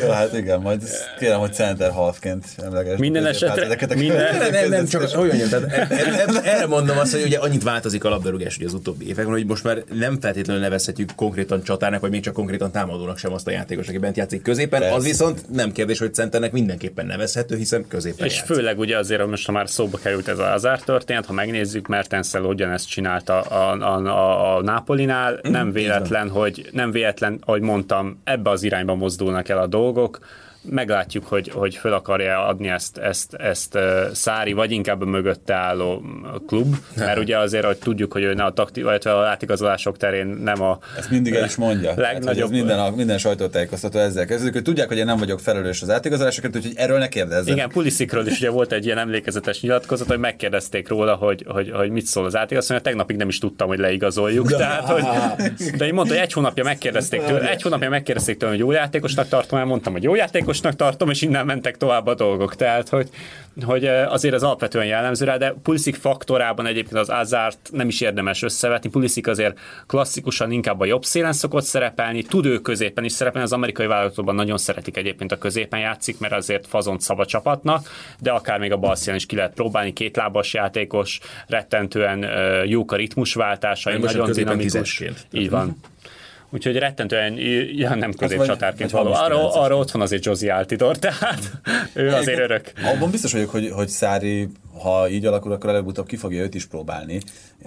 ja, hát igen, majd kérem, hogy center halfként emleges.
Minden esetre, minden,
nem, nem, nem, csak hogy mondjam, tehát erre mondom azt, hogy ugye annyit változik a labdarúgás ugye az utóbbi években, hogy most már nem feltétlenül nevezhetjük konkrétan csatárnak, vagy még csak konkrétan támadónak sem azt a játékos, aki bent játszik középen. Persze. Az viszont nem kérdés, hogy centernek mindenképpen nevezhető, hiszen középen
És játszik. főleg ugye azért, most ha már szóba került ez az történet, ha megnézzük, Mertenszel ugyanezt csinálta a, a, a a Nápolinál. Mm, nem véletlen, hogy nem véletlen, ahogy mondtam, ebbe az irányba mozdulnak el a dolgok meglátjuk, hogy, hogy föl akarja adni ezt, ezt, ezt Szári, vagy inkább a mögötte álló klub, mert ugye azért, hogy tudjuk, hogy ő ne a takti, vagy a átigazolások terén nem a
Ezt mindig el is mondja. Legnagyobb... Hát, minden, a, minden sajtótájékoztató ezzel kezdődik, hogy tudják, hogy én nem vagyok felelős az átigazolásokért, úgyhogy erről ne kérdezzenek.
Igen, Puliszikről is ugye volt egy ilyen emlékezetes nyilatkozat, hogy megkérdezték róla, hogy, hogy, hogy mit szól az átigazolás, tegnapig nem is tudtam, hogy leigazoljuk. De, tehát, hogy, de én mondta, hogy egy hónapja megkérdezték tőle, egy hónapja megkérdezték tőle, hogy jó játékosnak tartom, mondtam, hogy jó játékos játékosnak tartom, és innen mentek tovább a dolgok. Tehát, hogy, hogy azért az alapvetően jellemző rá, de Pulisic faktorában egyébként az Azárt nem is érdemes összevetni. Pulisic azért klasszikusan inkább a jobb szélen szokott szerepelni, tud ő középen is szerepelni, az amerikai válogatottban nagyon szeretik egyébként a középen játszik, mert azért fazont szab a csapatnak, de akár még a bal szélen is ki lehet próbálni, két lábas játékos, rettentően jók a ritmusváltása, nagyon dinamikus. Így van. Úgyhogy rettentően, ja, nem középcsatárként való. Arra, arra ott van azért Josie Altidor, tehát ő azért örök.
Abban biztos vagyok, hogy, hogy Szári, ha így alakul, akkor előbb-utóbb ki fogja őt is próbálni,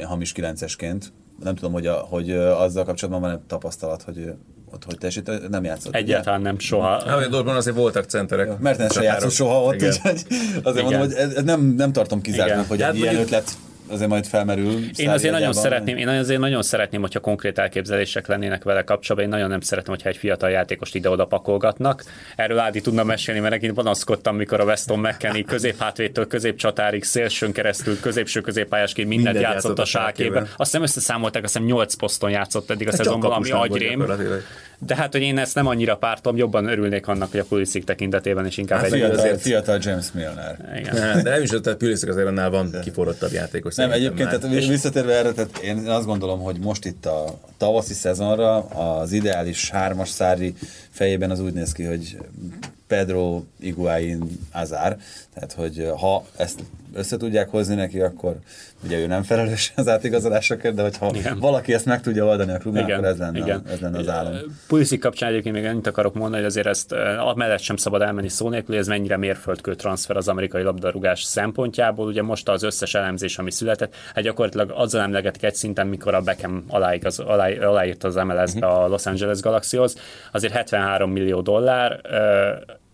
hamis kilencesként. Nem tudom, hogy, a, hogy azzal kapcsolatban van-e tapasztalat, hogy ott hogy teljesít, nem játszott.
Egyáltalán ugye? nem, soha.
Hát, a Dortmund azért voltak centerek. Ja,
mert nem se játszott soha ott, úgyhogy azért Igen. mondom, hogy ez nem, nem tartom kizártnak, hogy egy ilyen ötlet azért majd felmerül.
Én azért nagyon szeretném, én azért nagyon szeretném, hogyha konkrét elképzelések lennének vele kapcsolatban. Én nagyon nem szeretem, hogyha egy fiatal játékost ide-oda pakolgatnak. Erről Ádi tudna mesélni, mert megint panaszkodtam, mikor a Weston McKenny középhátvétől középcsatárig, szélsőn keresztül, középső középpályásként mindent Minden játszott a sákében. Azt hiszem összeszámolták, azt hiszem 8 poszton játszott eddig a hát szezonban, ami agyrém. De hát, hogy én ezt nem annyira pártom, jobban örülnék annak, hogy a Pulisic tekintetében is inkább hát
egy fiatal, azért... fiatal James Milner.
Igen. De nem is, tehát Pulisic azért annál van kiforrottabb játékos.
Nem, egyébként, tehát és... visszatérve erre, tehát én azt gondolom, hogy most itt a tavaszi szezonra az ideális hármas szári fejében az úgy néz ki, hogy Pedro, Iguain, Azár, tehát hogy ha ezt össze tudják hozni neki, akkor ugye ő nem felelős az átigazolásokért, de hogyha igen. valaki ezt meg tudja oldani a klubnál, akkor ez lenne, igen. ez lenne az állam.
Pulisic kapcsán egyébként még annyit akarok mondani, hogy azért ezt mellett sem szabad elmenni szó nélkül, hogy ez mennyire mérföldkő transfer az amerikai labdarúgás szempontjából. Ugye most az összes elemzés, ami született, hát gyakorlatilag azzal emlegetik egy szinten, mikor a Beckham aláigaz, alá, aláírt az MLS-be uh-huh. a Los Angeles Galaxyhoz, azért 73 millió dollár,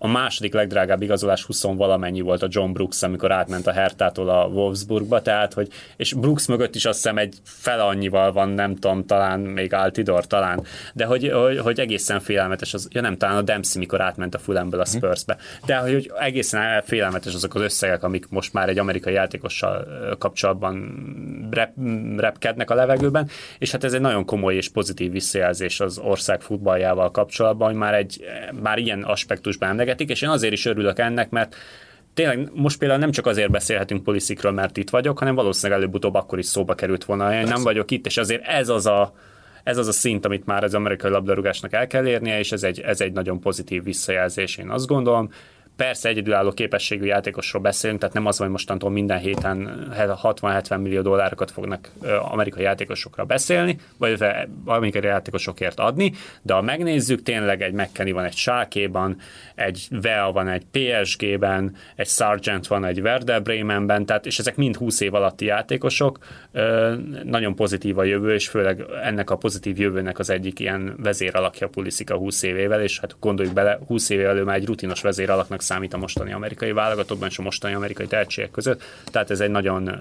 a második legdrágább igazolás 20 valamennyi volt a John Brooks, amikor átment a Hertától a Wolfsburgba, tehát hogy, és Brooks mögött is azt hiszem egy fel annyival van, nem tudom, talán még Altidor talán, de hogy, hogy, hogy egészen félelmetes, az, ja nem, talán a Dempsey, mikor átment a Fulhamből a Spursbe, de hogy, hogy egészen félelmetes azok az összegek, amik most már egy amerikai játékossal kapcsolatban rep, repkednek a levegőben, és hát ez egy nagyon komoly és pozitív visszajelzés az ország futballjával kapcsolatban, hogy már egy már ilyen aspektusban emleget, emlegetik, és én azért is örülök ennek, mert tényleg most például nem csak azért beszélhetünk poliszikről, mert itt vagyok, hanem valószínűleg előbb-utóbb akkor is szóba került volna, én nem vagyok itt, és azért ez az a ez az a szint, amit már az amerikai labdarúgásnak el kell érnie, és ez egy, ez egy nagyon pozitív visszajelzés, én azt gondolom. Persze egyedülálló képességű játékosról beszélünk, tehát nem az, hogy mostantól minden héten 60-70 millió dollárokat fognak amerikai játékosokra beszélni, vagy amerikai játékosokért adni, de ha megnézzük, tényleg egy McKenny van egy Sákéban, egy Vea van egy PSG-ben, egy Sargent van egy Werder Bremenben, tehát, és ezek mind 20 év alatti játékosok, nagyon pozitív a jövő, és főleg ennek a pozitív jövőnek az egyik ilyen vezéralakja Pulisic a 20 évével, és hát gondoljuk bele, 20 évével ő már egy rutinos vezéralaknak számít a mostani amerikai válogatottban és a mostani amerikai tehetségek között, tehát ez egy nagyon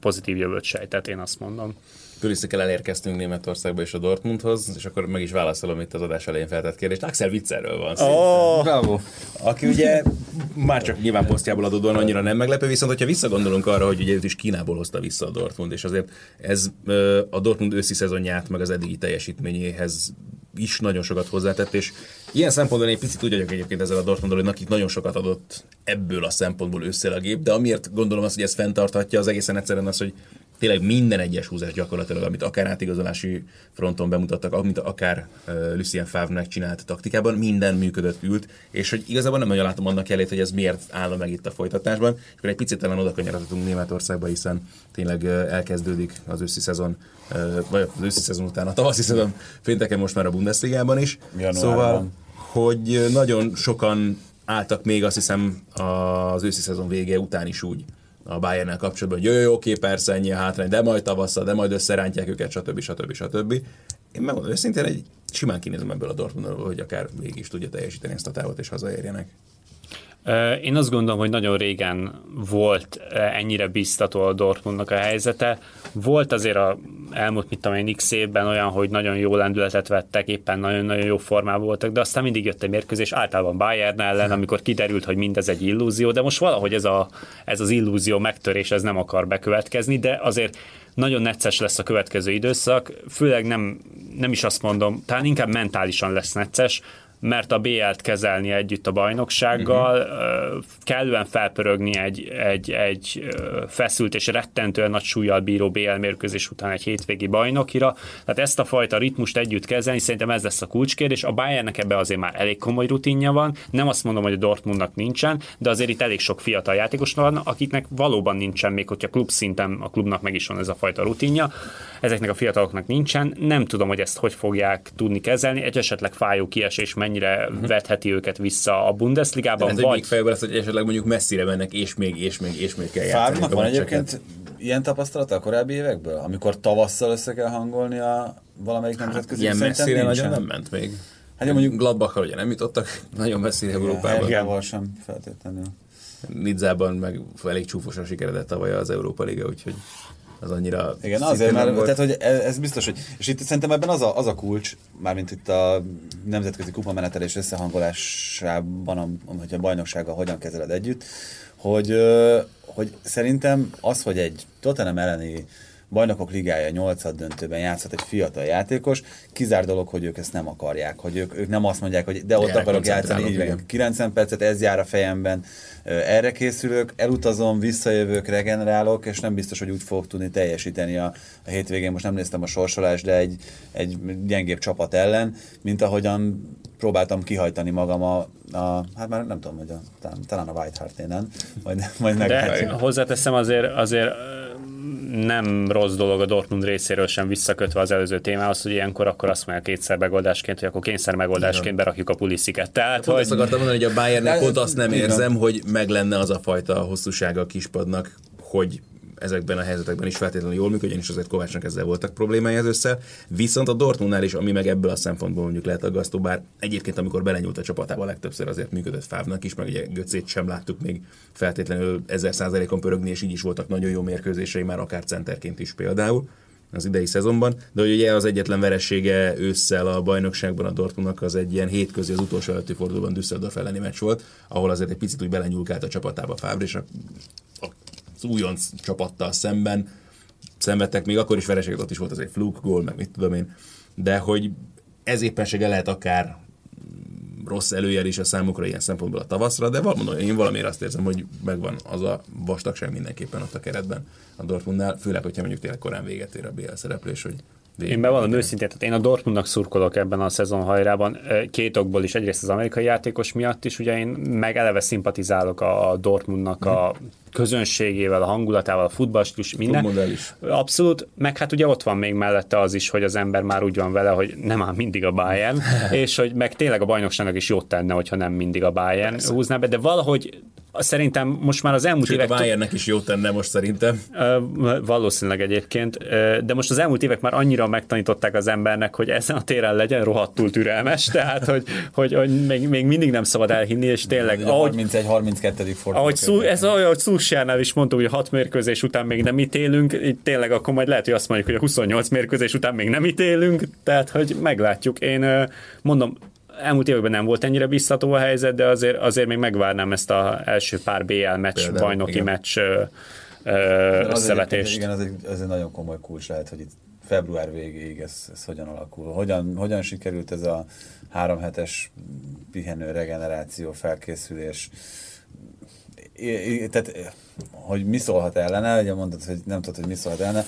pozitív jövőt sejtett, én azt mondom.
Püliszikkel elérkeztünk Németországba és a Dortmundhoz, és akkor meg is válaszolom itt az adás elején feltett kérdést. Axel Witzerről van szó.
Oh, bravo.
Aki ugye már csak nyilván posztjából adódóan annyira nem meglepő, viszont hogyha visszagondolunk arra, hogy ugye őt is Kínából hozta vissza a Dortmund, és azért ez a Dortmund őszi szezonját, meg az eddigi teljesítményéhez is nagyon sokat hozzátett, és ilyen szempontból én picit úgy vagyok egyébként ezzel a Dortmundról, hogy nekik nagyon sokat adott ebből a szempontból össze a gép, de amiért gondolom azt, hogy ez fenntarthatja, az egészen egyszerűen az, hogy tényleg minden egyes húzás gyakorlatilag, amit akár átigazolási fronton bemutattak, amit akár uh, Lucien Favre-nek csinált taktikában, minden működött, ült, és hogy igazából nem nagyon látom annak elét, hogy ez miért állna meg itt a folytatásban. És akkor egy picit talán oda kanyarodhatunk Németországba, hiszen tényleg uh, elkezdődik az őszi szezon, uh, vagy az őszi szezon után a tavaszi szezon pénteken most már a Bundesligában is.
Januárban.
Szóval, hogy nagyon sokan álltak még azt hiszem az őszi szezon vége után is úgy, a bayern kapcsolatban, hogy jó, jó, oké, persze ennyi a hátrány, de majd tavasszal, de majd összerántják őket, stb. stb. stb. Én megmondom őszintén, egy simán kinézem ebből a Dortmundból, hogy akár végig is tudja teljesíteni ezt a távot, és hazaérjenek.
Én azt gondolom, hogy nagyon régen volt ennyire biztató a Dortmundnak a helyzete. Volt azért a elmúlt, mit tudom én, x évben olyan, hogy nagyon jó lendületet vettek, éppen nagyon-nagyon jó formában voltak, de aztán mindig jött egy mérkőzés, általában Bayern ellen, amikor kiderült, hogy mindez egy illúzió, de most valahogy ez, a, ez az illúzió megtörés, ez nem akar bekövetkezni, de azért nagyon necces lesz a következő időszak, főleg nem, nem is azt mondom, talán inkább mentálisan lesz necces, mert a BL-t kezelni együtt a bajnoksággal, uh-huh. kellően felpörögni egy, egy, egy feszült és rettentően nagy súlyjal bíró BL mérkőzés után egy hétvégi bajnokira. Tehát ezt a fajta ritmust együtt kezelni, szerintem ez lesz a kulcskérdés. A Bayernnek ebbe azért már elég komoly rutinja van. Nem azt mondom, hogy a Dortmundnak nincsen, de azért itt elég sok fiatal játékos van, akiknek valóban nincsen, még hogyha klub szinten a klubnak meg is van ez a fajta rutinja. Ezeknek a fiataloknak nincsen. Nem tudom, hogy ezt hogy fogják tudni kezelni. Egy esetleg fájó kiesés mennyire uh-huh. vetheti őket vissza a Bundesligában.
Tehát, vagy... még fejbe lesz, hogy esetleg mondjuk messzire mennek, és még, és még, és még kell játszani.
Fárnak van egyébként ilyen tapasztalata a korábbi évekből? Amikor tavasszal össze kell hangolni a valamelyik hát, nemzetközi
Ilyen messzire nagyon nem ment még. Hát mondjuk Gladbachal ugye nem jutottak nagyon messzire Európában.
Hergiával sem feltétlenül.
Nidzában meg elég csúfosan sikeredett tavaly az Európa Liga, úgyhogy az annyira...
Igen, azért, mert volt. tehát, hogy ez, ez, biztos, hogy... És itt szerintem ebben az a, az a kulcs, mármint itt a nemzetközi kupamenetelés összehangolásában, a, hogy a bajnoksággal hogyan kezeled együtt, hogy, hogy szerintem az, hogy egy Tottenham elleni bajnokok ligája 8 döntőben játszhat egy fiatal játékos, kizár dolog, hogy ők ezt nem akarják, hogy ők, ők nem azt mondják, hogy de ott de akarok játszani, így igen. 90 percet, ez jár a fejemben, erre készülök, elutazom, visszajövök, regenerálok, és nem biztos, hogy úgy fogok tudni teljesíteni a, a hétvégén, most nem néztem a sorsolást, de egy, egy gyengébb csapat ellen, mint ahogyan próbáltam kihajtani magam a, a hát már nem tudom, hogy a, talán, talán a White Hart énen, majd, majd
De hozzáteszem azért, azért nem rossz dolog a Dortmund részéről sem visszakötve az előző témához, hogy ilyenkor akkor azt mondják kétszer megoldásként, hogy akkor kényszer megoldásként berakjuk a pulisziket. Tehát,
hogy... Azt akartam mondani, hogy a Bayernnek pont azt nem érzem, hogy meg lenne az a fajta hosszúsága a kispadnak, hogy ezekben a helyzetekben is feltétlenül jól működjön, és azért Kovácsnak ezzel voltak problémái az össze. Viszont a Dortmundnál is, ami meg ebből a szempontból mondjuk lehet aggasztó, bár egyébként amikor belenyúlt a csapatába legtöbbször azért működött Fávnak is, meg ugye Göcét sem láttuk még feltétlenül ezer százalékon pörögni, és így is voltak nagyon jó mérkőzései, már akár centerként is például az idei szezonban, de hogy ugye az egyetlen veressége ősszel a bajnokságban a Dortmundnak az egy ilyen hétközi az utolsó előtti fordulóban Düsseldorf elleni meccs volt, ahol azért egy picit úgy belenyúlkált a csapatába Fábr, és a az újonc csapattal szemben. Szenvedtek, még akkor is vereséget, ott is volt az egy fluke gól, meg mit tudom én, de hogy ez éppensége lehet akár rossz előjel is a számukra ilyen szempontból a tavaszra, de valami, én valamiért azt érzem, hogy megvan az a vastagság mindenképpen ott a keretben a Dortmundnál, főleg, hogyha mondjuk tényleg korán véget ér a BL szereplés, hogy
én bevallom őszintén, tehát én a Dortmundnak szurkolok ebben a szezonhajrában, két okból is, egyrészt az amerikai játékos miatt is, ugye én meg eleve szimpatizálok a Dortmundnak a közönségével, a hangulatával, a futballstílus, minden.
Is.
Abszolút, meg hát ugye ott van még mellette az is, hogy az ember már úgy van vele, hogy nem áll mindig a Bayern, és hogy meg tényleg a bajnokságnak is jót tenne, hogyha nem mindig a Bayern Persze. húzná be, de valahogy szerintem most már az elmúlt
Sőt,
évek...
a Bayernnek is jót tenne most szerintem.
Valószínűleg egyébként, de most az elmúlt évek már annyira megtanították az embernek, hogy ezen a téren legyen rohadtul türelmes, tehát hogy, hogy, hogy még, még mindig nem szabad elhinni, és tényleg...
A 31-32. forduló.
Ahogy, szú, ez olyan, hogy Szúsjánál is mondtuk, hogy a hat mérkőzés után még nem ítélünk, itt tényleg akkor majd lehet, hogy azt mondjuk, hogy a 28 mérkőzés után még nem ítélünk, tehát hogy meglátjuk. Én mondom, elmúlt években nem volt ennyire biztató a helyzet, de azért, azért még megvárnám ezt az első pár BL meccs, Például, bajnoki igen. meccs összevetést.
Igen, az egy, az egy nagyon komoly kulcs lehet, hogy itt február végéig ez, ez hogyan alakul? Hogyan, hogyan sikerült ez a három hetes pihenő, regeneráció, felkészülés? tehát, hogy mi szólhat ellene, ugye mondtad, hogy nem tudod, hogy mi szólhat ellene.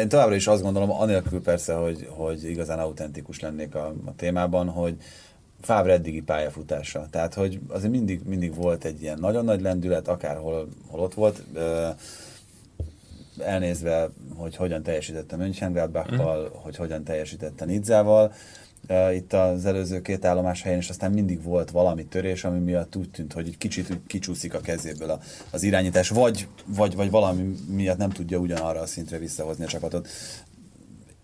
Én továbbra is azt gondolom, anélkül persze, hogy, hogy igazán autentikus lennék a, a témában, hogy Fábre eddigi pályafutása. Tehát, hogy azért mindig, mindig volt egy ilyen nagyon nagy lendület, akárhol hol ott volt, elnézve, hogy hogyan teljesítette Mönchengladbachval, mm. hogy hogyan teljesítette Nidzával, itt az előző két állomás helyen, és aztán mindig volt valami törés, ami miatt úgy tűnt, hogy egy kicsit kicsúszik a kezéből az irányítás, vagy, vagy, vagy valami miatt nem tudja ugyanarra a szintre visszahozni a csapatot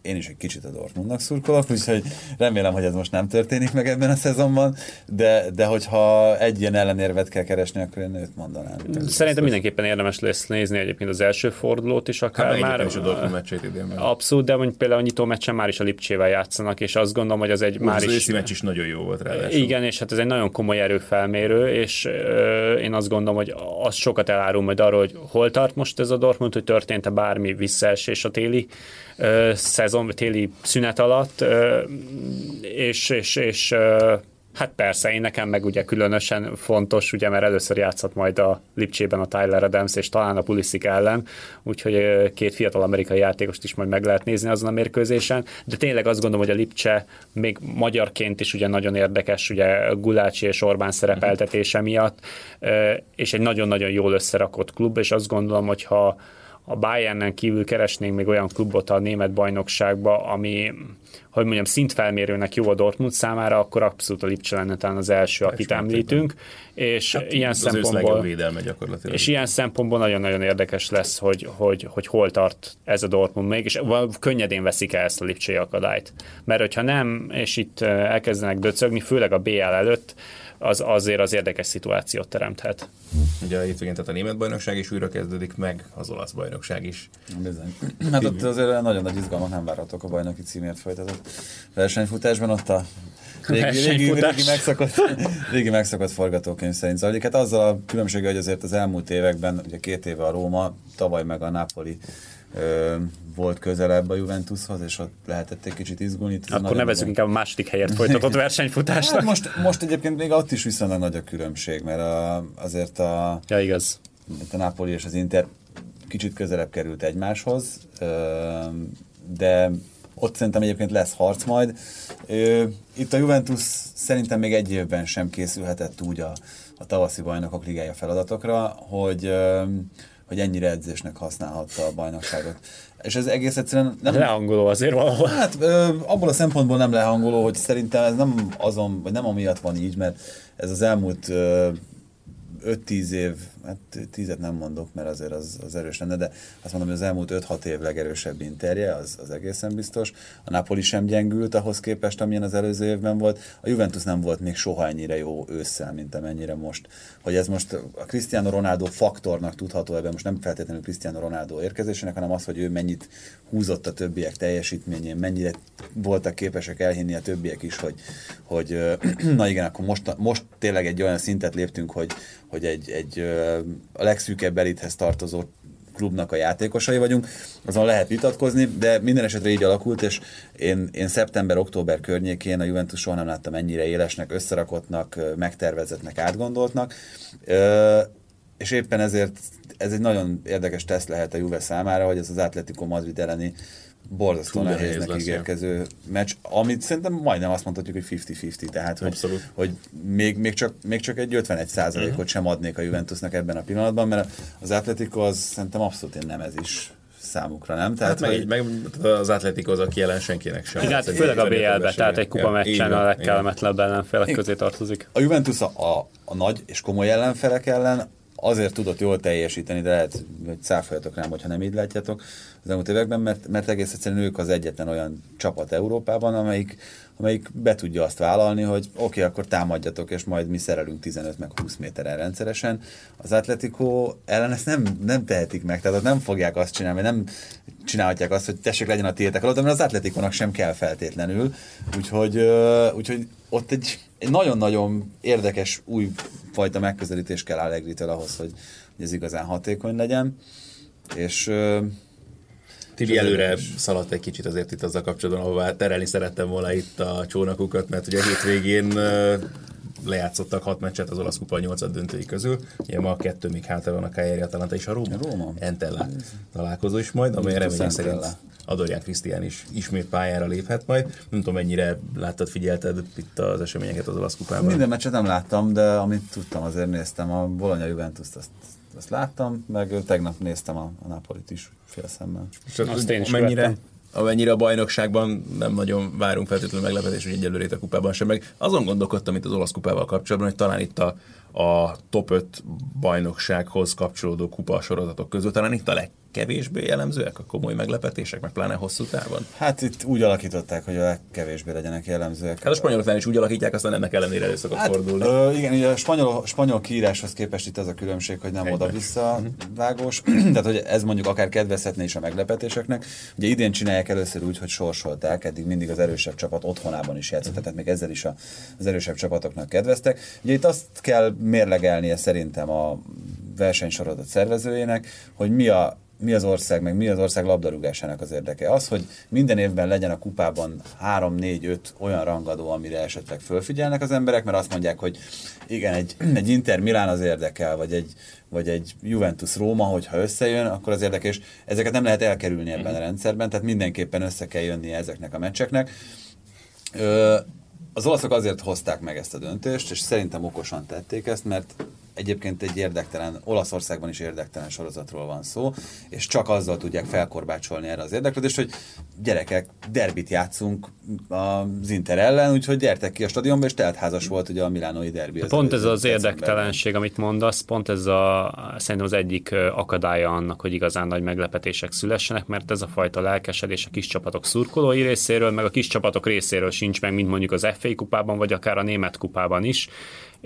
én is egy kicsit a Dortmundnak szurkolok, úgyhogy remélem, hogy ez most nem történik meg ebben a szezonban, de, de hogyha egy ilyen ellenérvet kell keresni, akkor én őt mondanám.
Szerintem mindenképpen érdemes lesz nézni egyébként az első fordulót is akár hát, már.
Is a Dortmund meccsét idén
meg. Abszolút, de mondjuk például a nyitó meccsen már is a Lipcsével játszanak, és azt gondolom, hogy az egy Úgy, már
az
is...
meccs is nagyon jó volt rá.
Igen, és hát ez egy nagyon komoly erőfelmérő, és ö, én azt gondolom, hogy az sokat elárul majd arról, hogy hol tart most ez a Dortmund, hogy történt-e bármi visszaesés a téli szezon, téli szünet alatt, és, és, és Hát persze, én nekem meg ugye különösen fontos, ugye, mert először játszott majd a Lipcsében a Tyler Adams, és talán a Pulisic ellen, úgyhogy két fiatal amerikai játékost is majd meg lehet nézni azon a mérkőzésen, de tényleg azt gondolom, hogy a Lipcse még magyarként is ugye nagyon érdekes, ugye Gulácsi és Orbán szerepeltetése miatt, és egy nagyon-nagyon jól összerakott klub, és azt gondolom, hogy ha a Bayernen kívül keresnénk még olyan klubot a német bajnokságba, ami, hogy mondjam, szintfelmérőnek jó a Dortmund számára, akkor abszolút a Lipcse lenne talán az első, akit említünk. És hát, ilyen szempontból,
védelme gyakorlatilag.
És ilyen szempontból nagyon-nagyon érdekes lesz, hogy, hogy, hogy hol tart ez a Dortmund még, és könnyedén veszik el ezt a Lipcsei akadályt. Mert hogyha nem, és itt elkezdenek döcögni, főleg a BL előtt, az azért az érdekes szituációt teremthet.
Ugye a hétvégén tehát a német bajnokság is újra kezdődik, meg az olasz bajnokság is.
Bizony. Hát ott azért nagyon nagy izgalmak nem várhatók a bajnoki címért folytatott versenyfutásban, ott a régi, régi, régi, megszokott, régi megszokott forgatókönyv szerint zajlik. Hát azzal a különbsége, hogy azért az elmúlt években, ugye két éve a Róma, tavaly meg a Napoli volt közelebb a Juventushoz, és ott lehetett egy kicsit izgulni.
Akkor nevezünk inkább a második helyet folytatott versenyfutásnak. Hát
most, most egyébként még ott is viszonylag nagy a különbség, mert a, azért a,
ja, igaz.
a Napoli és az Inter kicsit közelebb került egymáshoz, de ott szerintem egyébként lesz harc majd. Itt a Juventus szerintem még egy évben sem készülhetett úgy a, a tavaszi bajnokok ligája feladatokra, hogy hogy ennyire edzésnek használhatta a bajnokságot. És ez egész egyszerűen
nem... Lehangoló azért valahol.
Hát ö, abból a szempontból nem lehangoló, hogy szerintem ez nem azon, vagy nem amiatt van így, mert ez az elmúlt ö, 5-10 év, hát 10 nem mondok, mert azért az, az erős lenne, de azt mondom, hogy az elmúlt 5-6 év legerősebb interje, az, az egészen biztos. A Napoli sem gyengült ahhoz képest, amilyen az előző évben volt. A Juventus nem volt még soha ennyire jó ősszel, mint amennyire most. Hogy ez most a Cristiano Ronaldo faktornak tudható ebben, most nem feltétlenül Cristiano Ronaldo érkezésének, hanem az, hogy ő mennyit húzott a többiek teljesítményén, mennyire voltak képesek elhinni a többiek is, hogy, hogy na igen, akkor most, most tényleg egy olyan szintet léptünk, hogy, hogy egy, egy a legszűkebb elithez tartozó klubnak a játékosai vagyunk, azon lehet vitatkozni, de minden esetre így alakult, és én, én szeptember-október környékén a Juventus soha nem láttam ennyire élesnek, összerakottnak, megtervezetnek, átgondoltnak, és éppen ezért ez egy nagyon érdekes teszt lehet a Juve számára, hogy ez az Atletico Madrid elleni borzasztó nehéznek ígérkező meccs, amit szerintem majdnem azt mondhatjuk, hogy 50-50, tehát hogy, hogy még, még, csak, még csak egy 51 százalékot uh-huh. sem adnék a Juventusnak ebben a pillanatban, mert az Atletico az szerintem abszolút nem ez is számukra, nem?
Tehát, hát meg, hogy... meg az Atletico az, aki jelen senkinek sem.
Igen, hát főleg a BL-be, tehát egy kupa meccsen a legkellemetlenebb ellenfelek közé tartozik.
A Juventus a, a, a nagy és komoly ellenfelek ellen azért tudott jól teljesíteni, de lehet, hogy száfoljatok rám, hogyha nem így látjátok az elmúlt években, mert, mert egész egyszerűen ők az egyetlen olyan csapat Európában, amelyik, amelyik be tudja azt vállalni, hogy oké, okay, akkor támadjatok, és majd mi szerelünk 15 meg 20 méteren rendszeresen. Az Atletico ellen ezt nem, nem tehetik meg, tehát ott nem fogják azt csinálni, nem csinálhatják azt, hogy tessék legyen a tiétek alatt, mert az Atletikónak sem kell feltétlenül. Úgyhogy, úgyhogy ott egy, egy nagyon-nagyon érdekes új fajta megközelítés kell allegri ahhoz, hogy, hogy ez igazán hatékony legyen. És
Tibi előre szaladt egy kicsit azért itt azzal kapcsolatban, ahová terelni szerettem volna itt a csónakukat, mert ugye a hétvégén lejátszottak hat meccset az olasz kupa 8 döntői közül. Ugye ma a kettő még hátra van a Cagliari Atalanta és a Róma.
A Róma.
Entella találkozó is majd, amely remények szerint Adorján Krisztián is ismét pályára léphet majd. Nem tudom, mennyire láttad, figyelted itt az eseményeket az olasz kupában.
Minden meccset nem láttam, de amit tudtam, azért néztem. A Bologna Juventus azt, azt láttam, meg tegnap néztem a, a Napolit is fél szemmel.
Azt én is
mennyire,
követtem.
Amennyire a bajnokságban nem nagyon várunk feltétlenül meglepetés, hogy egyelőre itt a kupában sem, meg azon gondolkodtam itt az olasz kupával kapcsolatban, hogy talán itt a, a top 5 bajnoksághoz kapcsolódó kupa sorozatok közül talán itt a legkevésbé jellemzőek a komoly meglepetések, meg pláne hosszú távon.
Hát itt úgy alakították, hogy a legkevésbé legyenek jellemzőek.
Hát a spanyoloknál is úgy alakítják, aztán ennek ellenére elő szokott
Hát,
fordulni.
ö, igen, ugye a spanyol, spanyol kiíráshoz képest itt az a különbség, hogy nem oda-vissza vágós. Tehát, hogy ez mondjuk akár kedvezhetne is a meglepetéseknek. Ugye idén csinálják először úgy, hogy sorsolták, eddig mindig az erősebb csapat otthonában is játszott, tehát még ezzel is a, az erősebb csapatoknak kedveztek. Ugye itt azt kell mérlegelnie szerintem a versenysorozat szervezőjének, hogy mi a mi az ország, meg mi az ország labdarúgásának az érdeke. Az, hogy minden évben legyen a kupában 3, 4, 5 olyan rangadó, amire esetleg fölfigyelnek az emberek, mert azt mondják, hogy igen, egy, egy Inter Milán az érdekel, vagy egy, vagy egy Juventus Róma, hogyha összejön, akkor az érdekes. Ezeket nem lehet elkerülni ebben a rendszerben, tehát mindenképpen össze kell jönnie ezeknek a meccseknek. Ö, az olaszok azért hozták meg ezt a döntést, és szerintem okosan tették ezt, mert egyébként egy érdektelen, Olaszországban is érdektelen sorozatról van szó, és csak azzal tudják felkorbácsolni erre az érdeklődést, hogy gyerekek, derbit játszunk az Inter ellen, úgyhogy gyertek ki a stadionba, és teltházas volt ugye a Milánói derbi.
Pont ez az érdektelenség, amit mondasz, pont ez a, szerintem az egyik akadálya annak, hogy igazán nagy meglepetések szülessenek, mert ez a fajta lelkesedés a kis csapatok szurkolói részéről, meg a kis csapatok részéről sincs meg, mint mondjuk az FA kupában, vagy akár a német kupában is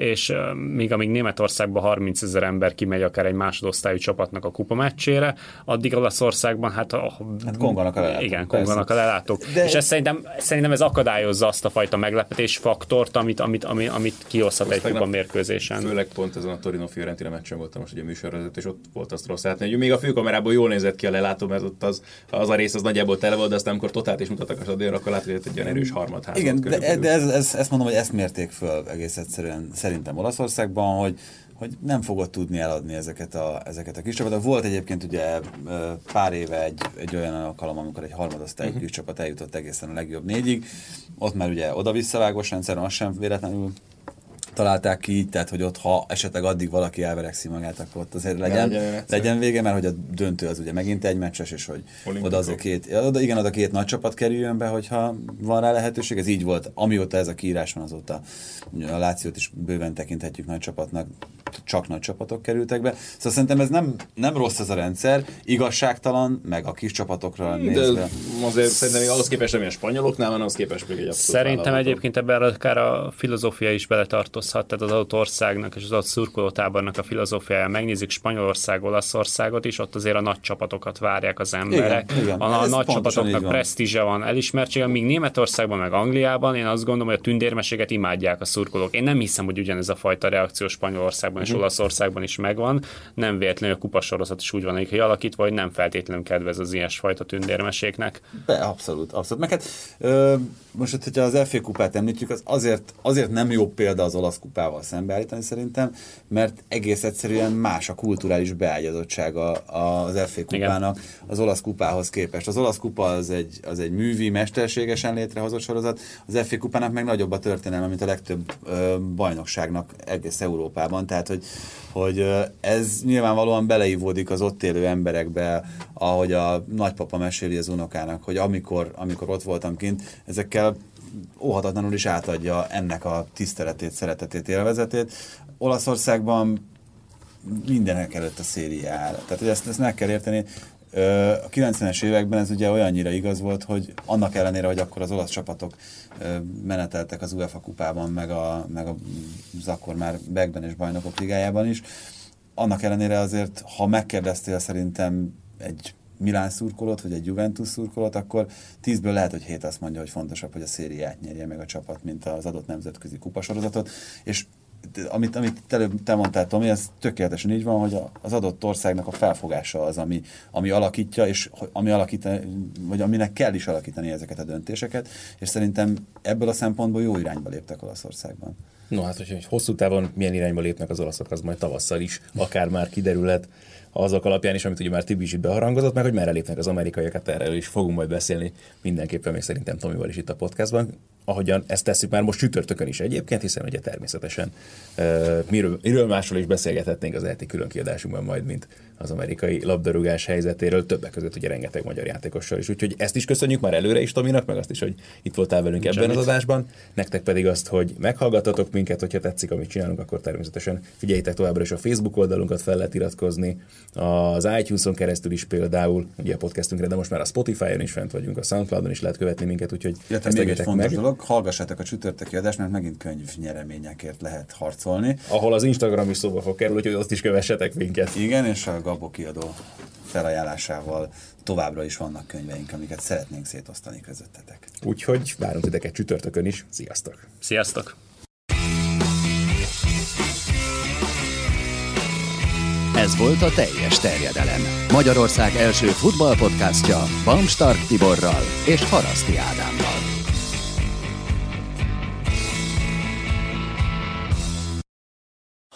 és ö, míg amíg Németországban 30 ezer ember kimegy akár egy másodosztályú csapatnak a kupa meccsére, addig Olaszországban hát, a,
Hát konganak a lelátók,
Igen,
persze.
konganak a lelátók.
De-.
És ez szerintem, szerintem ez akadályozza azt a fajta meglepetés faktort, amit, amit, amit, amit kihozhat egy kupa mérkőzésen.
Főleg pont ezen a Torino Fiorentina meccsen voltam most ugye műsorvezető, és ott volt azt rossz látni, hogy még a főkamerából jól nézett ki a lelátó, mert ott az, az a rész az nagyjából tele volt, de aztán amikor totált is mutattak a stadionra, akkor látod, hogy egy ilyen erős harmadház
Igen, de, de ez, ez, ezt mondom, hogy ezt mérték föl egész egyszerűen szerintem Olaszországban, hogy hogy nem fogod tudni eladni ezeket a, ezeket a kis csapatokat. Volt egyébként ugye pár éve egy, egy olyan alkalom, amikor egy harmadosztályú uh-huh. kis csapat eljutott egészen a legjobb négyig. Ott már ugye oda-visszavágós rendszerben, az sem véletlenül találták ki így, tehát hogy ott, ha esetleg addig valaki elverekszi magát, akkor ott azért legyen,
legyen
legyen,
egyszer.
legyen vége, mert hogy a döntő az ugye megint egy meccses, és hogy
Olimpikok.
oda azért két, ja, oda, igen, oda két nagy csapat kerüljön be, hogyha van rá lehetőség. Ez így volt, amióta ez a kiírás van, azóta a Lációt is bőven tekinthetjük nagy csapatnak, csak nagy csapatok kerültek be. Szóval szerintem ez nem, nem rossz ez a rendszer, igazságtalan, meg a kis csapatokra
De
nézve.
azért szerintem ahhoz képest, ami a spanyoloknál van, ahhoz képest még egy abszolút
Szerintem
vállalható.
egyébként ebben akár a filozófia is beletartozhat, tehát az adott országnak és az adott szurkolótábornak a filozófiája. Megnézzük Spanyolország, Olaszországot is, ott azért a nagy csapatokat várják az emberek.
Igen, igen.
A, a nagy csapatoknak
van.
presztízse van, elismertsége, míg Németországban, meg Angliában én azt gondolom, hogy a tündérmeséget imádják a szurkolók. Én nem hiszem, hogy ugyanez a fajta reakció Spanyolországban
Mhm.
és Olaszországban is megvan. Nem véletlenül a kupasorozat is úgy van hogy alakítva, hogy nem feltétlenül kedvez az ilyesfajta tündérmeséknek.
Be, abszolút, abszolút. Meg hát, ö, most, hogyha az FA kupát említjük, az azért, azért nem jó példa az olasz kupával szembeállítani szerintem, mert egész egyszerűen más a kulturális beágyazottsága az FA kupának az olasz kupához képest. Az olasz kupa az egy, az egy művi, mesterségesen létrehozott sorozat, az FA kupának meg nagyobb a történelme, mint a legtöbb ö, bajnokságnak egész Európában, tehát hogy, hogy ez nyilvánvalóan beleívódik az ott élő emberekbe, ahogy a nagypapa meséli az unokának, hogy amikor, amikor ott voltam kint, ezekkel óhatatlanul is átadja ennek a tiszteletét, szeretetét, élvezetét. Olaszországban mindenek előtt a széria áll. Tehát, hogy ezt, ezt meg kell érteni. A 90-es években ez ugye olyannyira igaz volt, hogy annak ellenére, hogy akkor az olasz csapatok meneteltek az UEFA kupában, meg, a, meg az akkor már Begben és Bajnokok Ligájában is, annak ellenére azért, ha megkérdeztél szerintem egy Milán szurkolót, vagy egy Juventus szurkolót, akkor tízből lehet, hogy hét azt mondja, hogy fontosabb, hogy a szériát nyerje meg a csapat, mint az adott nemzetközi kupasorozatot, és amit, amit te, előbb te mondtál, Tomi, ez tökéletesen így van, hogy az adott országnak a felfogása az, ami, ami alakítja, és ami alakítani, vagy aminek kell is alakítani ezeket a döntéseket, és szerintem ebből a szempontból jó irányba léptek Olaszországban.
No hát, hogy hosszú távon milyen irányba lépnek az olaszok, az majd tavasszal is, akár már kiderülhet azok alapján is, amit ugye már Tibi is beharangozott, meg hogy merre lépnek az amerikaiak, hát erről is fogunk majd beszélni mindenképpen, még szerintem Tomival is itt a podcastban ahogyan ezt tesszük már most csütörtökön is egyébként, hiszen ugye természetesen uh, miről, miről másról is beszélgethetnénk az ELTI külön kiadásunkban majd, mint az amerikai labdarúgás helyzetéről, többek között ugye rengeteg magyar játékossal is. Úgyhogy ezt is köszönjük már előre is Tominak, meg azt is, hogy itt voltál velünk Nincs ebben az adásban. Nektek pedig azt, hogy meghallgatatok minket, hogyha tetszik, amit csinálunk, akkor természetesen figyeljétek továbbra is a Facebook oldalunkat, fel lehet iratkozni, az iTunes-on keresztül is például, ugye a podcastunkra, de most már a Spotify-on is fent vagyunk, a Soundcloud-on is lehet követni minket, úgyhogy
Illetve ezt még egy fontos meg. dolog, hallgassátok a csütörtöki adást, mert megint könyvnyereményekért lehet harcolni.
Ahol az Instagram is szóba fog kerülni, úgyhogy azt is kövessetek minket.
Igen, és a Gabó kiadó felajánlásával továbbra is vannak könyveink, amiket szeretnénk szétosztani közöttetek.
Úgyhogy várunk titeket csütörtökön is. Sziasztok!
Sziasztok!
Ez volt a teljes terjedelem. Magyarország első futballpodcastja Bamstark Tiborral és Haraszti Ádámmal.